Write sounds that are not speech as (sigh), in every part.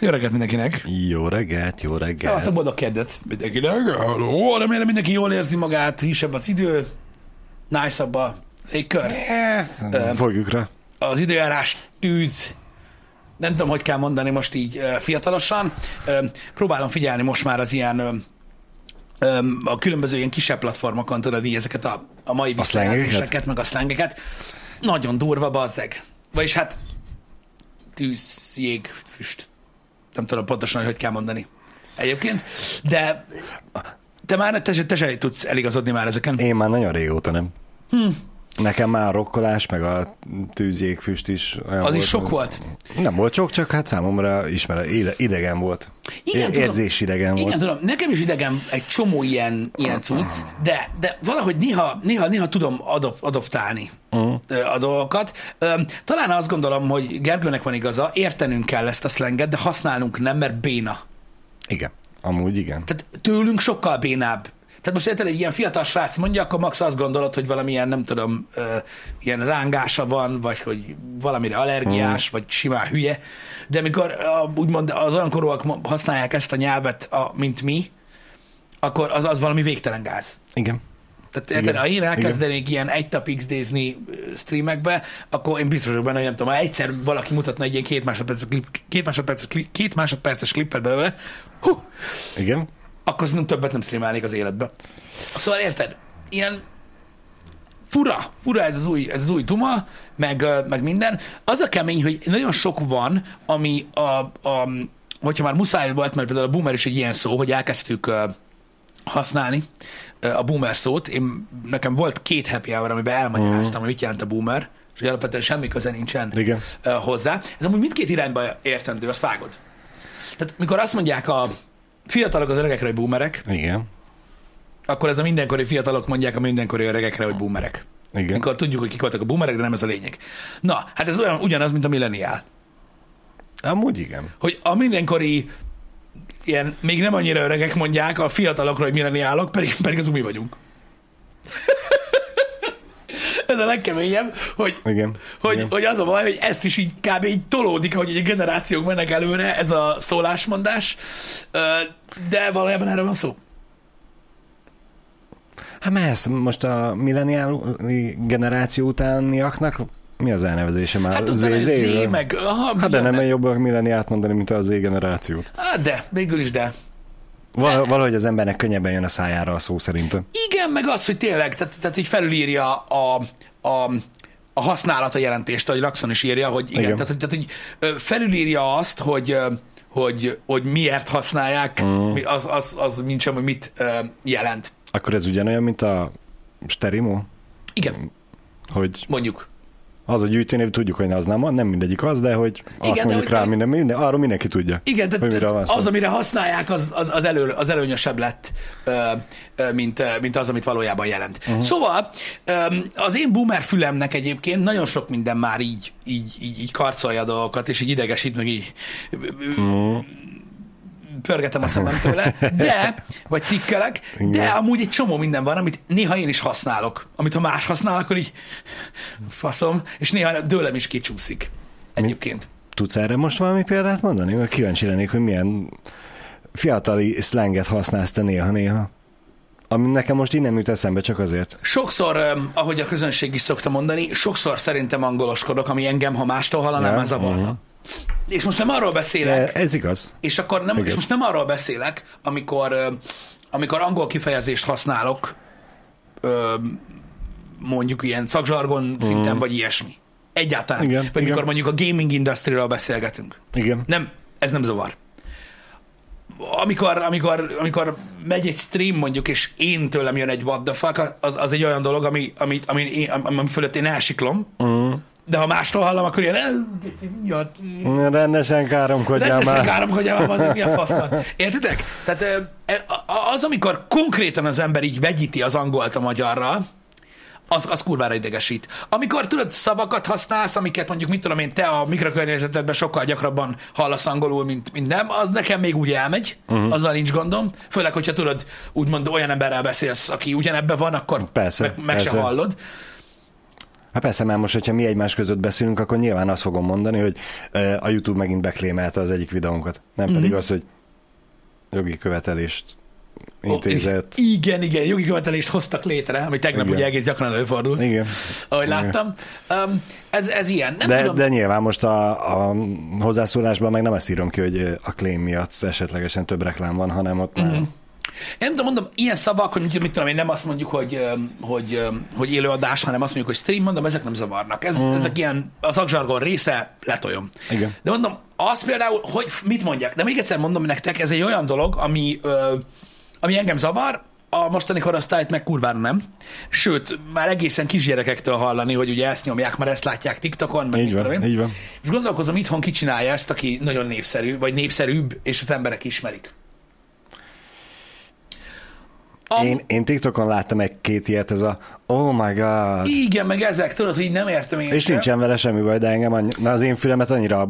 Jó reggelt mindenkinek! Jó reggelt, jó Szevasztok, reggelt. boldog kedvet mindenkinek! Halló, remélem mindenki jól érzi magát, hűsebb az idő, nice a légkör, Fogjuk rá. az időjárás tűz, nem tudom, hogy kell mondani most így fiatalosan. Próbálom figyelni most már az ilyen a különböző ilyen kisebb platformokon, tudod, így ezeket a, a mai visszajelzéseket, meg a szlengeket. Nagyon durva, bazzeg. Vagyis hát tűz, jég, füst. Nem tudom pontosan, hogy hogy kell mondani. Egyébként. De te már te, te se tudsz eligazodni már ezeken. Én már nagyon régóta nem. Hm. Nekem már a rokkolás, meg a tűzjégfüst is olyan Az volt, is sok volt. Nem volt sok, csak hát számomra ismer, ide, idegen volt. Igen, É- tudom. Érzés idegen Igen, volt. tudom, nekem is idegen egy csomó ilyen, ilyen cucc, de, de valahogy néha, néha, néha tudom adop, adoptálni Mhm. uh. a dolgokat. Talán azt gondolom, hogy Gergőnek van igaza, értenünk kell ezt a szlenget, de használnunk nem, mert béna. Igen. Amúgy igen. Tehát tőlünk sokkal bénább. Tehát most érted, egy ilyen fiatal srác mondja, akkor max azt gondolod, hogy valamilyen, nem tudom, ö, ilyen rángása van, vagy hogy valamire allergiás, vagy simán hülye. De amikor a, úgymond az olyan korúak használják ezt a nyelvet, a, mint mi, akkor az, az valami végtelen gáz. Igen. Tehát érted, Igen. ha én elkezdenék ilyen egy tap XD-zni streamekbe, akkor én biztos vagyok benne, hogy nem tudom, ha egyszer valaki mutatna egy ilyen két másodperces, klip, két másodperces, klip, két másodperces klippet belőle, hú, Igen. Akkor nem többet nem streamálnék az életbe. Szóval érted? Ilyen fura, fura ez az új, ez az új Duma, meg, meg minden. Az a kemény, hogy nagyon sok van, ami a, a hogyha már muszáj volt, mert például a boomer is egy ilyen szó, hogy elkezdtük használni a boomer szót. Én, nekem volt két happy hour, amiben elmagyaráztam, hogy mit jelent a boomer, és hogy alapvetően semmi köze nincsen Igen. ö, hozzá. Ez amúgy mindkét irányba értendő, azt vágod. Tehát mikor azt mondják a fiatalok az öregekre, hogy boomerek, Igen. akkor ez a mindenkori fiatalok mondják a mindenkori öregekre, hogy boomerek. Igen. Amikor tudjuk, hogy kik voltak a boomerek, de nem ez a lényeg. Na, hát ez olyan, ugyanaz, mint a milleniál. Amúgy igen. Hogy a mindenkori ilyen, még nem annyira öregek mondják a fiatalokra, hogy milleniálok, pedig, pedig az mi vagyunk. (laughs) ez a legkeményebb, hogy, Igen. hogy, igen. hogy az a baj, hogy ezt is így kb. így tolódik, hogy egy generációk mennek előre, ez a szólásmondás, de valójában erről van szó. Hát mert most a milleniál generáció utániaknak mi az elnevezése már? Hát Z- Z- Z, meg... Aha, Hát de nem meg- jobb a milleniát mondani, mint az Z generáció. Hát de, végül is de. Val- valahogy az embernek könnyebben jön a szájára a szó szerintem. Igen, meg az, hogy tényleg, tehát, tehát így felülírja a, a, a használata jelentést, ahogy Laxon is írja, hogy igen, Igen. tehát, tehát ö, felülírja azt, hogy hogy, hogy miért használják, mm. az, az, az sem, hogy mit jelent. Akkor ez ugyanolyan, mint a sterimo? Igen, Hogy mondjuk. Az a gyűjtőnév, tudjuk, hogy az nem, nem mindegyik az, de hogy azt Igen, de mondjuk hogy- rá, minden, minden, arról mindenki tudja. Igen, miről van szó. az, amire használják, az, az, az, elő, az előnyösebb lett, mint, mint az, amit valójában jelent. Uh-huh. Szóval az én boomer fülemnek egyébként nagyon sok minden már így, így, így, így karcolja a dolgokat, és így idegesít, meg így uh-huh. Pörgetem a szemem tőle, de, vagy tikkelek, de amúgy egy csomó minden van, amit néha én is használok. Amit ha más használ, akkor így faszom, és néha dőlem is kicsúszik. Egyébként. Tudsz erre most valami példát mondani? Mert kíváncsi lennék, hogy milyen fiatali szlenget használsz te néha-néha. Ami nekem most így nem jut eszembe, csak azért. Sokszor, ahogy a közönség is szokta mondani, sokszor szerintem angoloskodok, ami engem, ha mástól hallanám, Ja, már zavarna. mhm. És most nem arról beszélek, De ez igaz. és akkor nem, és Igen. most nem arról beszélek, amikor, amikor angol kifejezést használok, mondjuk ilyen szakzsargon szinten, vagy ilyesmi. Egyáltalán. Igen, vagy igen. mikor mondjuk a gaming industry beszélgetünk. Igen. Nem, ez nem zavar. Amikor, amikor, amikor megy egy stream mondjuk, és én tőlem jön egy what the fuck, az, az egy olyan dolog, ami, ami, ami, én, ami fölött én elsiklom, Mm. De ha mástól hallom, akkor ilyen, "Eh, geci, mi a- Rendesen káromkodjál rendesen már. károm, hogy már az, mi a fasz van. (laughs) Értitek? Tehát e- az, amikor konkrétan az ember így vegyíti az angolt a magyarra, az, az kurvára idegesít. Amikor tudod, szavakat használsz, amiket mondjuk, mit tudom én, te a mikrokörnyezetedben sokkal gyakrabban hallasz angolul, mint, mint nem, az nekem még úgy elmegy, uh-huh. azzal nincs gondom. Főleg, hogyha tudod, úgymond olyan emberrel beszélsz, aki ugyanebben van, akkor Persze, meg, meg se persze. hallod. Hát persze, mert most, hogyha mi egymás között beszélünk, akkor nyilván azt fogom mondani, hogy a YouTube megint beklémelte az egyik videónkat. Nem Mhm. pedig az, hogy jogi követelést intézett. Ó, igen, igen, jogi követelést hoztak létre, ami tegnap Igen. ugye egész gyakran előfordult, Igen. ahogy Igen. láttam. Um, ez, ez ilyen. Nem De, tudom, de nyilván most a, a hozzászólásban meg nem ezt írom ki, hogy a claim miatt esetlegesen több reklám van, hanem ott Mhm. már Nem tudom, mondom, ilyen szavak, hogy mit tudom én, nem azt mondjuk, hogy, hogy, hogy élőadás, hanem azt mondjuk, hogy stream, mondom, ezek nem zavarnak. Ez, mm. Ezek ilyen, a szakzsargon része, letoljom. Igen. De mondom, az például, hogy mit mondjak, de még egyszer mondom nektek, ez egy olyan dolog, ami, ö, ami engem zavar, a mostani korosztályt meg kurvára nem. Sőt, már egészen kisgyerekektől hallani, hogy ugye ezt nyomják, mert ezt látják TikTokon, meg így van, én. így van. És gondolkozom, itthon ki csinálja ezt, aki nagyon népszerű, vagy népszerűbb, és az emberek ismerik. A, Én, én TikTokon láttam egy-két ilyet, ez a oh my god, Igen, meg ezek, tudod, hogy nem értem én és sem. nincsen vele semmi baj, de engem annyi, na az én fülemet annyira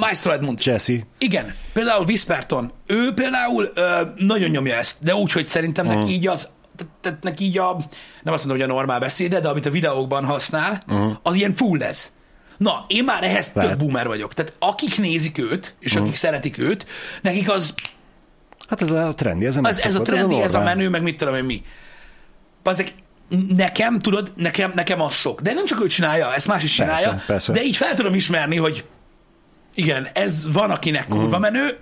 Maestro Edmund. cseszi. Igen, például Whisperton, ő például ö, nagyon nyomja ezt, de úgy, hogy szerintem neki így az, te- tehát neki így a, nem azt mondom, hogy a normál beszéde, de amit a videókban használ, az ilyen full ez. Na, én már ehhez Lehet. boomer vagyok. Tehát akik nézik őt, és akik szeretik őt, nekik az, Hát ez a trendi, ez a az ez a megszokott, trendi, ez a menő, meg mit tudom én mi. Azek, nekem, tudod, nekem, nekem az sok. De nem csak ő csinálja, ezt más is csinálja, Persze, persze. de így fel tudom ismerni, hogy igen, ez van, akinek Mhm. kurva menő,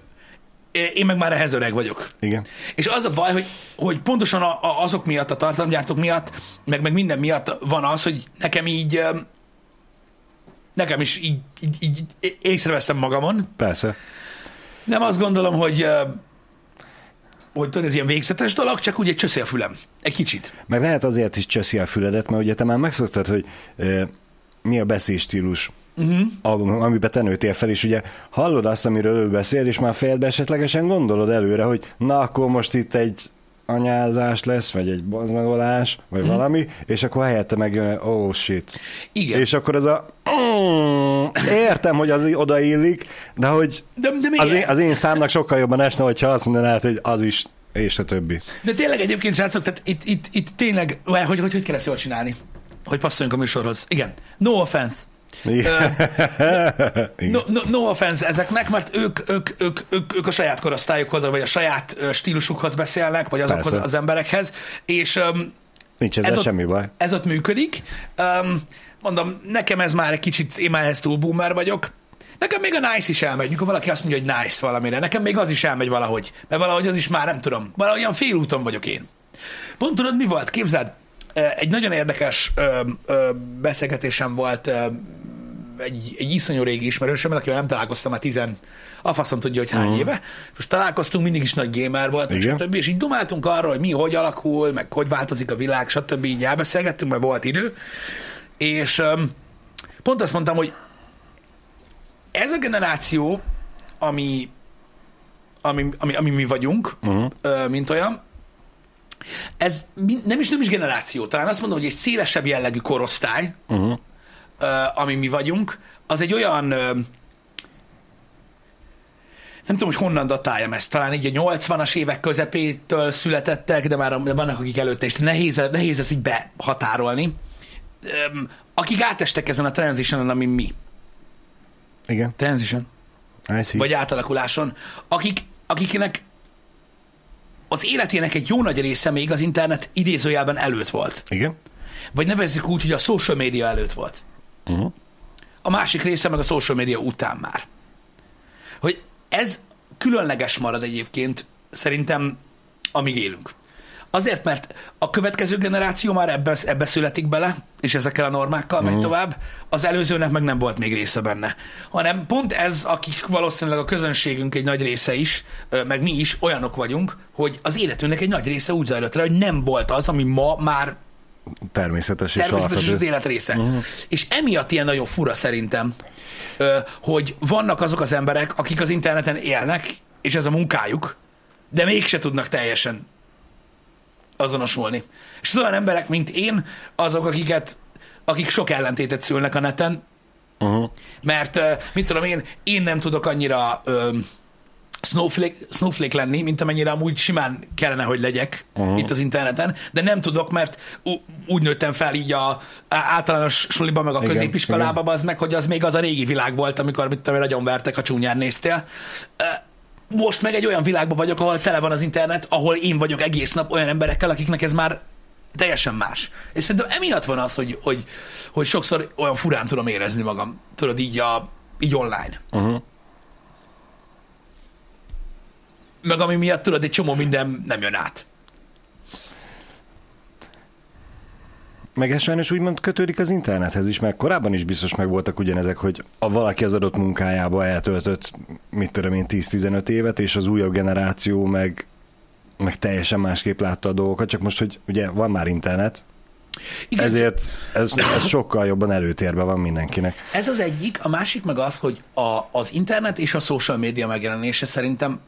én meg már ehhez öreg vagyok. Igen. És az a baj, hogy, hogy pontosan a, a, azok miatt, a tartalomgyártók miatt, meg, meg minden miatt van az, hogy nekem így, nekem is így, így, így észreveszem magamon. Persze. Nem azt gondolom, hogy, hogy tudod, ez ilyen végzetes dolog, csak úgy egy csöszi a fülem. Egy kicsit. Meg lehet azért is cseszi a füledet, mert ugye te már megszoktad, hogy e, mi a beszélstílus, Uh-huh. uh-huh. amiben te nőttél fel, és ugye hallod azt, amiről ő beszél, és már fejedbe esetlegesen gondolod előre, hogy na, akkor most itt egy anyázás lesz, vagy egy bazmegolás, vagy uh-huh. valami, és akkor helyette megjön, oh shit. Igen. És akkor az a mm, értem, hogy az odaillik, de hogy De, de, az én, az én számnak sokkal jobban esne, hogyha azt mondanád, hogy az is, és a többi. de tényleg egyébként, srácok, tehát itt, itt, itt tényleg, hogy, hogy, hogy kell ezt jól csinálni? Hogy passzoljunk a műsorhoz. Igen. No offense. Igen. (laughs) No, no, no offense ezeknek, mert ők, ők, ők, ők, ők a saját korosztályukhoz, vagy a saját stílusukhoz beszélnek, vagy azokhoz Persze. az emberekhez, és um, Nincs ezzel Ez ott- semmi baj. ez ott működik. Um, mondom, nekem ez már egy kicsit, én már ehhez túl boomer vagyok. Nekem még a nice is elmegy, mikor valaki azt mondja, hogy nice valamire. Nekem még az is elmegy valahogy, mert valahogy az is már nem tudom. Valahogyan félúton vagyok én. Pont tudod, mi volt? Képzeld, egy nagyon érdekes ö, ö, beszélgetésem volt ö, egy, egy iszonyú régi ismerősömmel, akivel nem találkoztam már tizen, a faszom tudja, hogy hány éve. Most találkoztunk, mindig is nagy gamer volt, Igen. stb. És így dumáltunk arról, hogy mi, hogy alakul, meg hogy változik a világ, stb. Így elbeszélgettünk, mert volt idő. És um, pont azt mondtam, hogy ez a generáció, ami, ami, ami, ami mi vagyunk, Uh-huh. mint olyan, ez nem is, nem is generáció, talán azt mondom, hogy egy szélesebb jellegű korosztály, Uh-huh. ami mi vagyunk, az egy olyan, nem tudom, hogy honnan datáljam ezt, talán így a 80-as évek közepétől születettek, de már vannak, akik előtte, és nehéz, nehéz ezt így behatárolni, akik átestek ezen a transitionen, ami mi. Igen, Transition. Vagy átalakuláson, akik, akiknek az életének egy jó nagy része még az internet idézőjelben előtt volt. Igen. Vagy nevezzük úgy, hogy a social media előtt volt. Uh-huh. A másik része meg a social media után már. Hogy ez különleges marad egyébként szerintem, amíg élünk. Azért, mert a következő generáció már ebbe, ebbe születik bele, és ezekkel a normákkal megy tovább, az előzőnek meg nem volt még része benne. Hanem pont ez, akik valószínűleg a közönségünk egy nagy része is, meg mi is olyanok vagyunk, hogy az életünknek egy nagy része úgy zajlott le, hogy nem volt az, ami ma már Természetes és természetesen az alapvető. élet része. Uh-huh. És emiatt ilyen nagyon fura szerintem, hogy vannak azok az emberek, akik az interneten élnek, és ez a munkájuk, de mégse tudnak teljesen azonosulni. És az olyan emberek, mint én, azok, akiket, akik sok ellentétet szülnek a neten, Uh-huh. mert mit tudom én, én nem tudok annyira ö, snowflake, snowflake lenni, mint amennyire amúgy simán kellene, hogy legyek uh-huh. itt az interneten, de nem tudok, mert ú- úgy nőttem fel így a általános suliba, meg a Igen, középiskolába, az meg, hogy az még az a régi világ volt, amikor mit tudom, én, nagyon vertek, a csúnyán néztél. Most meg egy olyan világban vagyok, ahol tele van az internet, ahol én vagyok egész nap olyan emberekkel, akiknek ez már teljesen más. És szerintem emiatt van az, hogy, hogy, hogy sokszor olyan furán tudom érezni magam, tudod, így, a, így online. Uh-huh. Meg ami miatt, tudod, egy csomó minden nem jön át. Meg ez sajnos úgymond kötődik az internethez is, mert korábban is biztos meg voltak ugyanezek, hogy a valaki az adott munkájába eltöltött, mit tudom én, 10-15 évet, és az újabb generáció meg, meg teljesen másképp látta a dolgokat, csak most, hogy ugye van már internet, Igen, ezért ez, ez sokkal jobban előtérben van mindenkinek. Ez az egyik, a másik meg az, hogy a, az internet és a social media megjelenése szerintem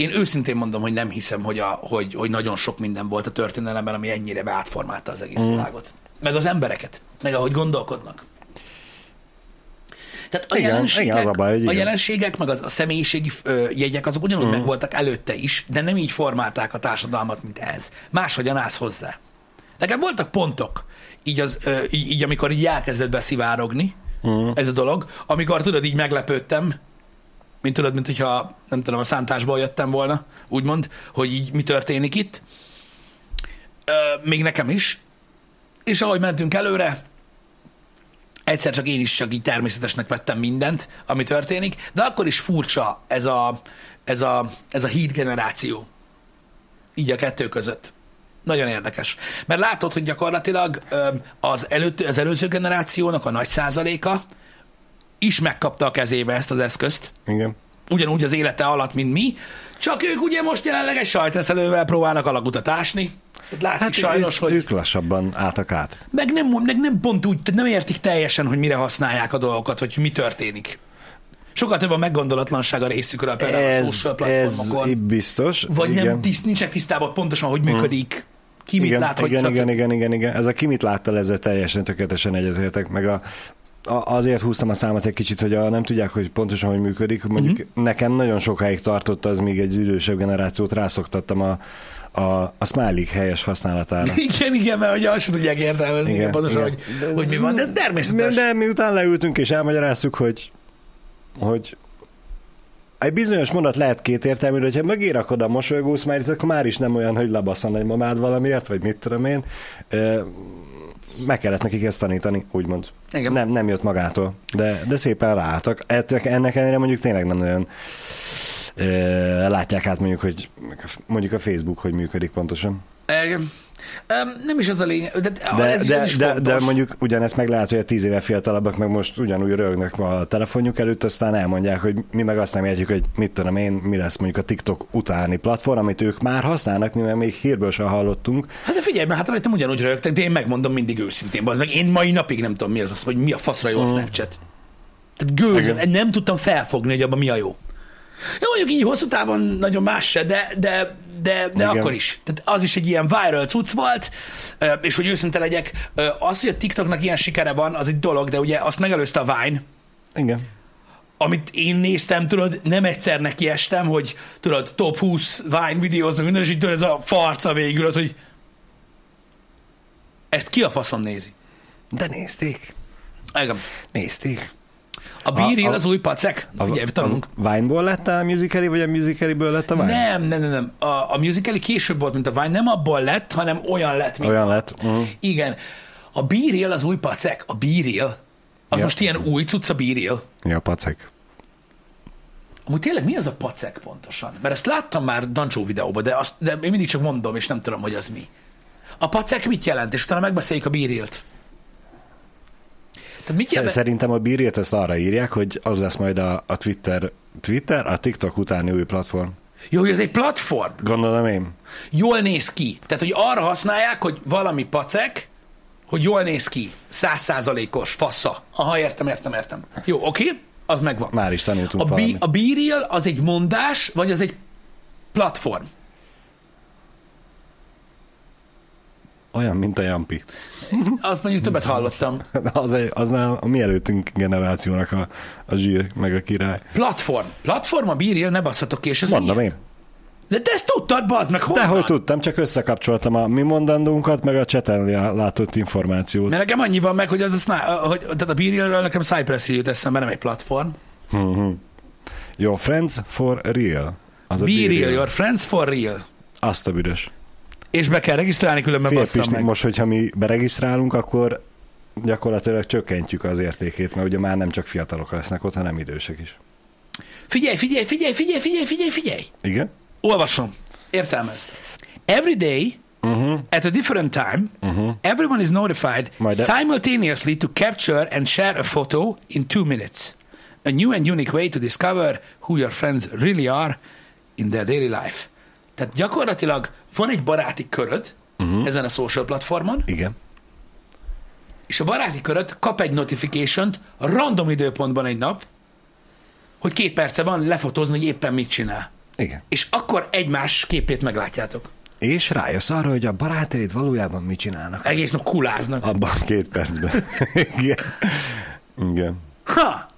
én őszintén mondom, hogy nem hiszem, hogy, a, hogy, hogy nagyon sok minden volt a történelemben, ami ennyire beátformálta az egész mm. világot. Meg az embereket, meg ahogy gondolkodnak. Tehát a, Igen, jelenségek, igen, az a baj, hogy a igen. jelenségek, meg az, a személyiségi ö, jegyek, azok ugyanúgy mm. megvoltak előtte is, de nem így formálták a társadalmat, mint ez. Máshogyan állsz hozzá. Nekem voltak pontok, így, az, ö, így, így amikor így elkezdett beszivárogni mm. ez a dolog, amikor tudod, így meglepődtem, mint tudod, mint hogyha nem tudom, a szántásból jöttem volna, úgymond, hogy így mi történik itt. Ö, még nekem is. És ahogy mentünk előre, egyszer csak én is csak így természetesnek vettem mindent, ami történik, de akkor is furcsa ez a, ez a, ez a híd generáció. Így a kettő között. Nagyon érdekes. Mert látod, hogy gyakorlatilag az, előtt, az előző generációnak a nagy százaléka is megkapta a kezébe ezt az eszközt, Igen. ugyanúgy az élete alatt, mint mi, csak ők ugye most jelenleg egy sajteszelővel próbálnak alagutat ásni. Tehát látszik hát sajnos, ők, hogy... ők lassabban álltak át. Meg nem, meg nem pont úgy, nem értik teljesen, hogy mire használják a dolgokat, vagy mi történik. Sokkal több a meggondolatlanság a részükről például a Ez, social ez platformokon. biztos. Vagy igen. nem tiszt, nincsenek tisztában pontosan, hogy működik, ki mit igen, lát, hogy igen, igen, igen, igen, igen. Ez a ki mit láttal, ezzel teljesen tökéletesen egyetértek, meg a, a, azért húztam a számot egy kicsit, hogy a, nem tudják, hogy pontosan hogy működik. Mondjuk uh-huh. nekem nagyon sokáig tartott az, míg egy idősebb generációt rászoktattam a, a, a smiley helyes használatára. (laughs) Igen, igen, mert ugye azt tudják értelmezni, igen, pontosan, Hogy, hogy mi van, de ez természetes. De, de miután leültünk és elmagyaráztuk, hogy, hogy egy bizonyos mondat lehet kétértelmű, de ha mögé rakod a mosolygó smiley akkor már is nem olyan, hogy lebasszan egy mamád valamiért, vagy mit tudom én. Meg kellett nekik ezt tanítani, úgymond. Igen. Nem, nem jött magától, de, de szépen ráálltak. Ennek ellenére mondjuk tényleg nem nagyon ö, látják át mondjuk, hogy mondjuk a Facebook, hogy működik pontosan. Igen. Nem is az a lényeg, de, de, ez, de, ez de, de mondjuk ugyanezt meg lehet, hogy a tíz éve fiatalabbak meg most ugyanúgy rögnek a telefonjuk előtt, aztán elmondják, hogy mi meg azt nem értjük, hogy mit tudom én, mi lesz mondjuk a TikTok utáni platform, amit ők már használnak, mi meg még hírből sem hallottunk. Hát de figyelj, mert hát rajtam ugyanúgy rögtek, de én megmondom mindig őszintén, az meg én mai napig nem tudom mi az, az hogy mi a faszra jó a Snapchat. Tehát gőzöm, nem tudtam felfogni, hogy abban mi a jó. Jó, mondjuk így hosszú távon nagyon más se, de, de, de, de Igen. akkor is. Tehát az is egy ilyen viral cucc volt, és hogy őszinte legyek, az, hogy a TikToknak ilyen sikere van, az egy dolog, de ugye azt megelőzte a Vine, Igen. amit én néztem, tudod, nem egyszer neki estem, hogy tudod, top 20 Vine videóz, meg minden, és így tudod, ez a farca végül, ott, hogy ezt ki a faszom nézi? De nézték. Igen. Nézték. A Bíril a- az új pacek? Figyelj, tanulunk. A Vine-ból lett a musicali, vagy a musicaliből lett a Vine? Nem, nem, nem, nem. A, a musical később volt, mint a Vine. Nem abból lett, hanem olyan lett, mint Olyan a... lett. Uh-huh. Igen. A Bíril az új pacek. A Bíril. Az Ja. most ilyen új cucc a Bíril. Ja, pacek. Amúgy tényleg mi az a pacek pontosan? Mert ezt láttam már Dancsó videóban, de, azt, de én mindig csak mondom, és nem tudom, hogy az mi. A pacek mit jelent? És utána megbeszéljük a Bírilt. Tehát mit jelent? Szerintem a bírjét ezt arra írják, hogy az lesz majd a, a Twitter, Twitter, a TikTok utáni új platform. Jó, hogy ez egy platform. Gondolom én. Jól néz ki. Tehát, hogy arra használják, hogy valami pacek, hogy jól néz ki. Százszázalékos, fassa. Aha, értem, értem, értem. Jó, oké, az megvan. Már is tanultunk A, bí, a bíril az egy mondás, vagy az egy platform? Olyan, mint a Jampi. Azt mondjuk többet hallottam. (laughs) Az, egy- az már a mi előttünk generációnak a, a zsír, meg a király. Platform. Platform a bíril, ne basszatok ki, és ez Mondom milyen? én. De te ezt tudtad, bazd meg, honnan? Dehogy tudtam, csak összekapcsoltam a mi mondandónkat, meg a cseten látott információt. Mert nekem annyi van meg, hogy az a, sná- hogy, tehát a bírilről nekem Cypress jut eszembe, nem egy platform. Your friends for real. Az a Be Be real, your friends for real. Azt a büdös. És be kell regisztrálni, különben Fél Pisti, meg. most, hogyha mi beregisztrálunk, akkor gyakorlatilag csökkentjük az értékét, mert ugye már nem csak fiatalok lesznek ott, hanem idősek is. Figyelj, figyelj, figyelj, figyelj, figyelj, figyelj, figyelj. Igen? Olvasom. Értelmezd. Every day, Uh-huh. at a different time, Uh-huh. everyone is notified Majd de- simultaneously to capture and share a photo in two minutes. A new and unique way to discover who your friends really are in their daily life. Tehát gyakorlatilag van egy baráti köröd uh-huh. ezen a social platformon, Igen. és a baráti köröd kap egy notification-t random időpontban egy nap, hogy két perce van lefotózni, hogy éppen mit csinál. Igen. És akkor egymás képét meglátjátok. És rájössz arra, hogy a barátaid valójában mit csinálnak. Egész nap kuláznak. Abban két percben. (laughs) Igen. Igen. Ha!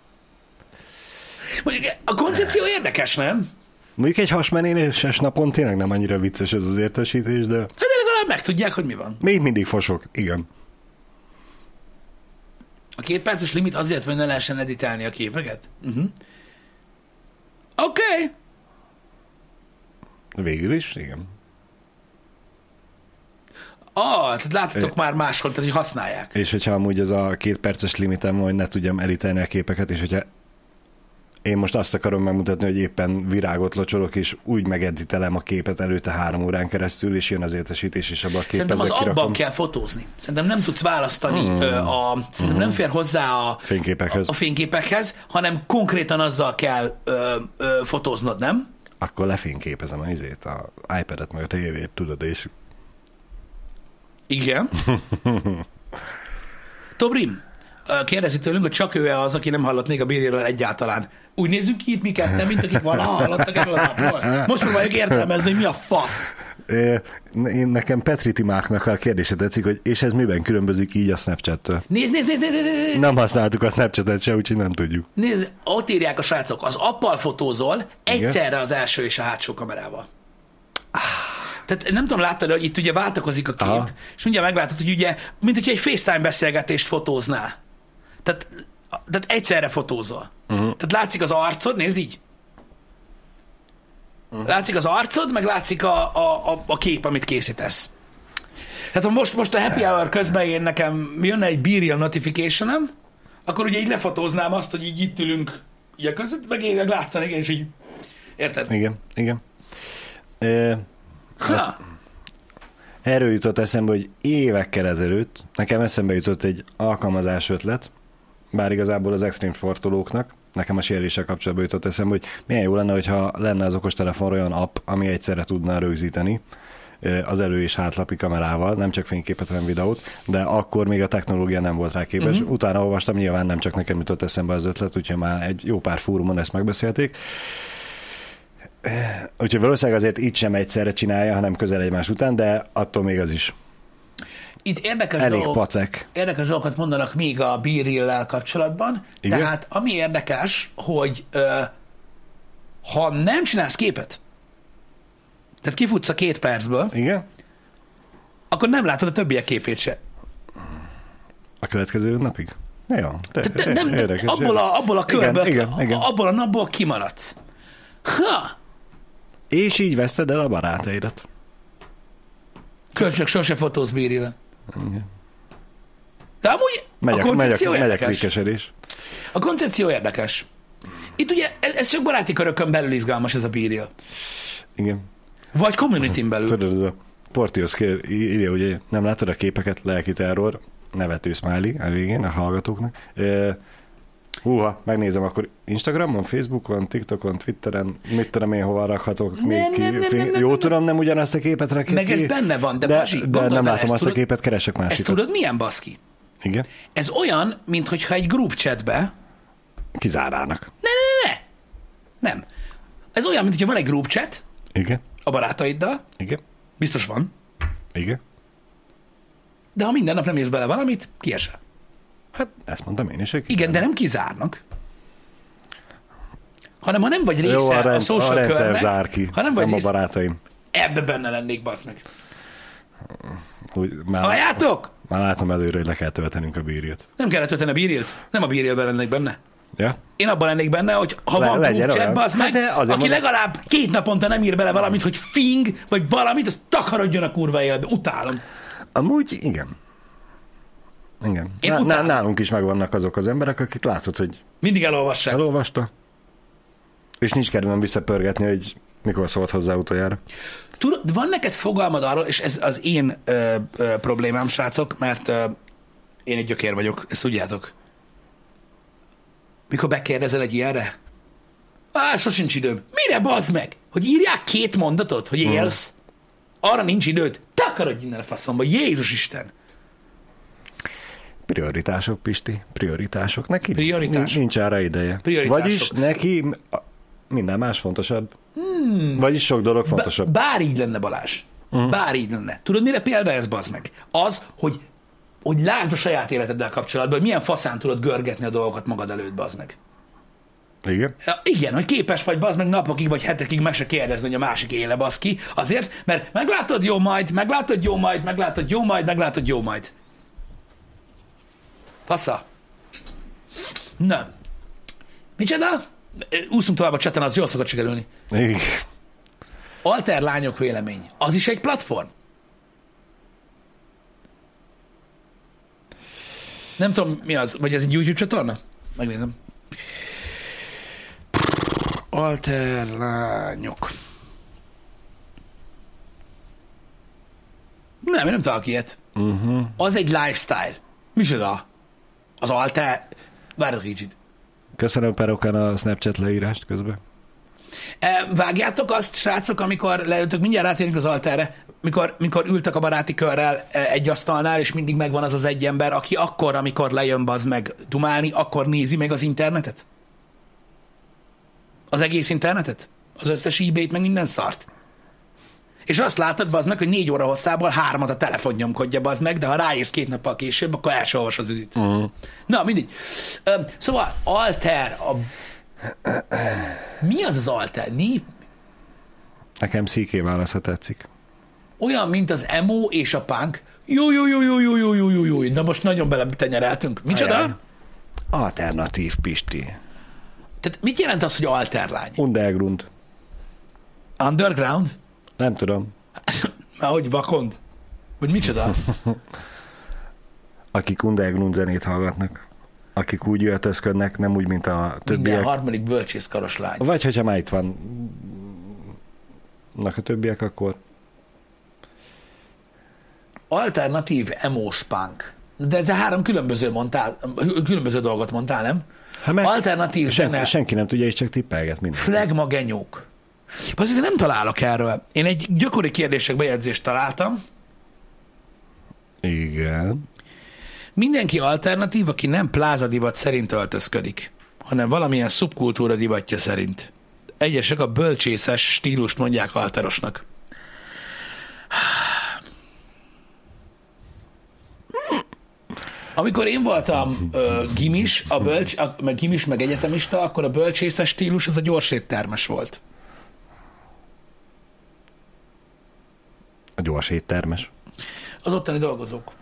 Mondjuk a koncepció érdekes, nem? Mondjuk egy hasmenéses napon tényleg nem annyira vicces ez az értesítés, de Hát de legalább megtudják, hogy mi van. még mindig fosok. Igen. A két perces limit azért, hogy ne lehessen editálni a képeket? Uh-huh. Oké. Okay. Végül is, igen. Ah, tehát láthatok már máshol, tehát hogy használják. És hogyha amúgy ez a két perces limitem, hogy ne tudjam elítélni a képeket, és hogyha én most azt akarom megmutatni, hogy éppen virágot locsolok, és úgy megeditelem a képet előtte három órán keresztül, és jön az értesítés, és abban a Szerintem képet az abban kirakom kell fotózni. Szerintem nem tudsz választani, hmm. ö, a, szerintem nem fér hozzá a, fényképekhez. a, a fényképekhez, hanem konkrétan azzal kell ö, ö, fotóznod, nem? Akkor lefényképezem a izét, a iPad-et, meg a tévét, tudod, és Igen. (laughs) Tobrim, kérdezi tőlünk, hogy csak ő az, aki nem hallott még a bírjáról egyáltalán. Úgy nézzünk ki itt mi ketten, mint akik valaha hallottak erről az appról. Most próbáljuk értelmezni, hogy mi a fasz. Én nekem Petri Timáknak a kérdése tetszik, hogy és ez miben különbözik így a Snapchat-től? Nézd, nézd, nézd, nézd, nézd, nézd, Nem használtuk a Snapchat-et se, úgyhogy nem tudjuk. nézd, ott írják a srácok, az appal fotózol egyszerre az első és a hátsó kamerával. Tehát nem tudom, láttad, hogy itt ugye váltakozik a kép, Aha. és mindjárt meglátod, hogy ugye, mint hogyha egy FaceTime beszélgetést fotóznál. Tehát, tehát egyszerre fotózol. Uh-huh. Tehát látszik az arcod, nézd így. Uh-huh. Látszik az arcod, meg látszik a, a, a, a kép, amit készítesz. Tehát ha most, most a happy hour közben én nekem jönne egy bírjel notification akkor ugye így lefotóznám azt, hogy így itt ülünk így a között, meg én látszanék, és így Érted? Igen, igen. E, Ha, erről jutott eszembe, hogy évekkel ezelőtt nekem eszembe jutott egy alkalmazás ötlet, bár igazából az extrém sportolóknak, nekem a séréssel kapcsolatban jutott eszembe, hogy milyen jó lenne, hogyha lenne az okostelefonra olyan app, ami egyszerre tudna rögzíteni az elő- és hátlapi kamerával, nem csak fényképet, hanem videót, de akkor még a technológia nem volt rá képes. Uh-huh. Utána olvastam, nyilván nem csak nekem jutott eszembe az ötlet, úgyhogy már egy jó pár fórumon ezt megbeszélték. Úgyhogy valószínűleg azért itt sem egyszerre csinálja, hanem közel egymás után, de attól még az is itt érdekes, elég dolgok, pacek. érdekes dolgokat mondanak még a b kapcsolatban. Igen? Tehát ami érdekes, hogy ö, ha nem csinálsz képet, tehát kifutsz a két percből, Igen? akkor nem látod a többiek képét se. A következő napig? Jó, te, Tehát nem, nem, érdekes. abból, a, abból a körből, Igen, igen, igen. abból a napból kimaradsz. Ha! És így veszted el a barátaidat. Kölcsök sose fotóz bírille. De amúgy Megy a koncepció megy a érdekes. klikkesedés. A koncepció érdekes. Itt ugye ez, ez csak baráti körökön belül izgalmas ez a bírja. Igen. Vagy community belül. Tudod, ez a Portios kér, írja, ugye nem látod a képeket, lelki terror, nevető smiley a végén a hallgatóknak. E, húha, megnézem akkor Instagramon, Facebookon, TikTokon, Twitteren, mit tudom én, hova rakhatok Nem, még ki. nem, nem, nem, nem, Jó nem. tudom, nem ugyanazt a képet rakja Meg ki, ez benne van, de de, Bazsi, de nem bele, látom ezt azt a tudod- képet, keresek Ezt másikat. tudod milyen baszki? Igen, Ez olyan, mintha egy group chatbe... kizárának. Ne, ne, ne, ne! Nem. Ez olyan, mintha van egy group chat Igen, a barátaiddal, igen, biztos van, igen. de ha minden nap nem érsz bele valamit, kiesel. Hát ezt mondtam én is. Igen, de nem kizárnak. Hanem ha nem vagy része Jó, a, a, rend, a social rendszer körnek, zár ki, ha nem vagy nem a része, barátaim. ebbe benne lennék, bazd meg. Úgy, már, Halljátok? már látom előre, hogy le kell töltenünk a bírját. Nem kellett tölteni a bírilt? Nem a bírélben lennék benne. Ja? Én abban lennék benne, hogy ha Le- van legyen group olyan. chat, az meg, Hát aki mondom- legalább két naponta nem ír bele valamit, hogy fing, vagy valamit, az takarodjon a kurva életbe. Utálom. Amúgy igen. Igen. Én Ná- utálom. nálunk is megvannak azok az emberek, akik látod, hogy Mindig elolvassák. elolvasta, és nincs kedvem visszapörgetni, hogy mikor szólt hozzá utoljára. Tudod, van neked fogalmad arról, és ez az én ö, ö, problémám, srácok, mert ö, én egy gyökér vagyok, ezt tudjátok. Mikor bekérdezel egy ilyenre? Á, sosincs időm. Mire bazd meg? Hogy írják két mondatot, hogy élsz? Arra nincs időd. Takarodj innen a faszomba, Jézus Isten! Prioritások, Pisti, prioritások. Neki Prioritások. nincs, arra ideje. Prioritások. Vagyis neki minden más fontosabb. Hmm. Vagyis sok dolog fontosabb. B- bár így lenne, Balázs. Uh-huh. Bár így lenne. Tudod, mire példa ez, bazd meg? Az, hogy, hogy lásd a saját életeddel kapcsolatban, hogy milyen faszán tudod görgetni a dolgokat magad előtt, bazd meg. Igen. Igen, hogy képes vagy bazd meg napokig vagy hetekig meg se kérdezni, hogy a másik éle basz ki, azért, mert meglátod jó majd, meglátod jó majd, meglátod jó majd, meglátod jó majd. Passza. Na. Micsoda? Úszunk tovább a cseten, az jól szokott sikerülni. Igen. Alter lányok vélemény. Az is egy platform? Nem tudom, mi az. Vagy ez egy YouTube csatorna? Megnézem. Alter lányok. Nem, én nem találok ilyet. Uh-huh. Az egy lifestyle. Micsoda? Az. Várjatok egy kicsit. Köszönöm Perokán a Snapchat leírást közben. E, Vágjátok azt, srácok, amikor leültök, mindjárt rátérünk az alterre, mikor, mikor ültek a baráti körrel e, egy asztalnál, és mindig megvan az az egy ember, aki akkor, amikor lejön bazd meg dumálni, akkor nézi meg az internetet? Az egész internetet? Az összes ebay-t, meg minden szart? És azt látod, bazd meg, hogy négy óra hosszából hármat a telefon nyomkodja, bazd meg, de ha ráérsz két nappal később, akkor el se olvas az üzit. Uh-huh. Na, mindig. Szóval, alter, a... mi az az alter? Mi, Nekem szíké válasz, ha tetszik. olyan, mint az emo és a punk. Jó, jó, jó, jó, jó, jó, jó, jó, jó. De most nagyon beletenyereltünk. Micsoda? Ajaj. Alternatív Pisti. Tehát mit jelent az, hogy alterlány? Underground. Underground? Nem tudom. Már hogy vakond? Vagy micsoda? (laughs) Akik underground zenét hallgatnak. Akik úgy öltözködnek, nem úgy, mint a Minden többiek. harmadik bölcsészkaros lány. Vagy hogyha már itt van a többiek, akkor Alternatív emos punk. De ez a három különböző, mondtál, különböző dolgot mondtál, nem? Hát mert Alternatív senki, zene, senki nem tudja, és csak tippelget minden. flagma genyók. Azért nem találok erről. Én egy gyakori kérdések bejegyzést találtam. Igen. Mindenki alternatív, aki nem pláza divat szerint öltözködik, hanem valamilyen szubkultúra divatja szerint. Egyesek a bölcsészes stílust mondják alterosnak. Amikor én voltam ö, gimis, a bölcs, a, meg gimis, meg egyetemista, akkor a bölcsészes stílus az a gyors éttermes volt. A gyors éttermes. Az ottani dolgozók.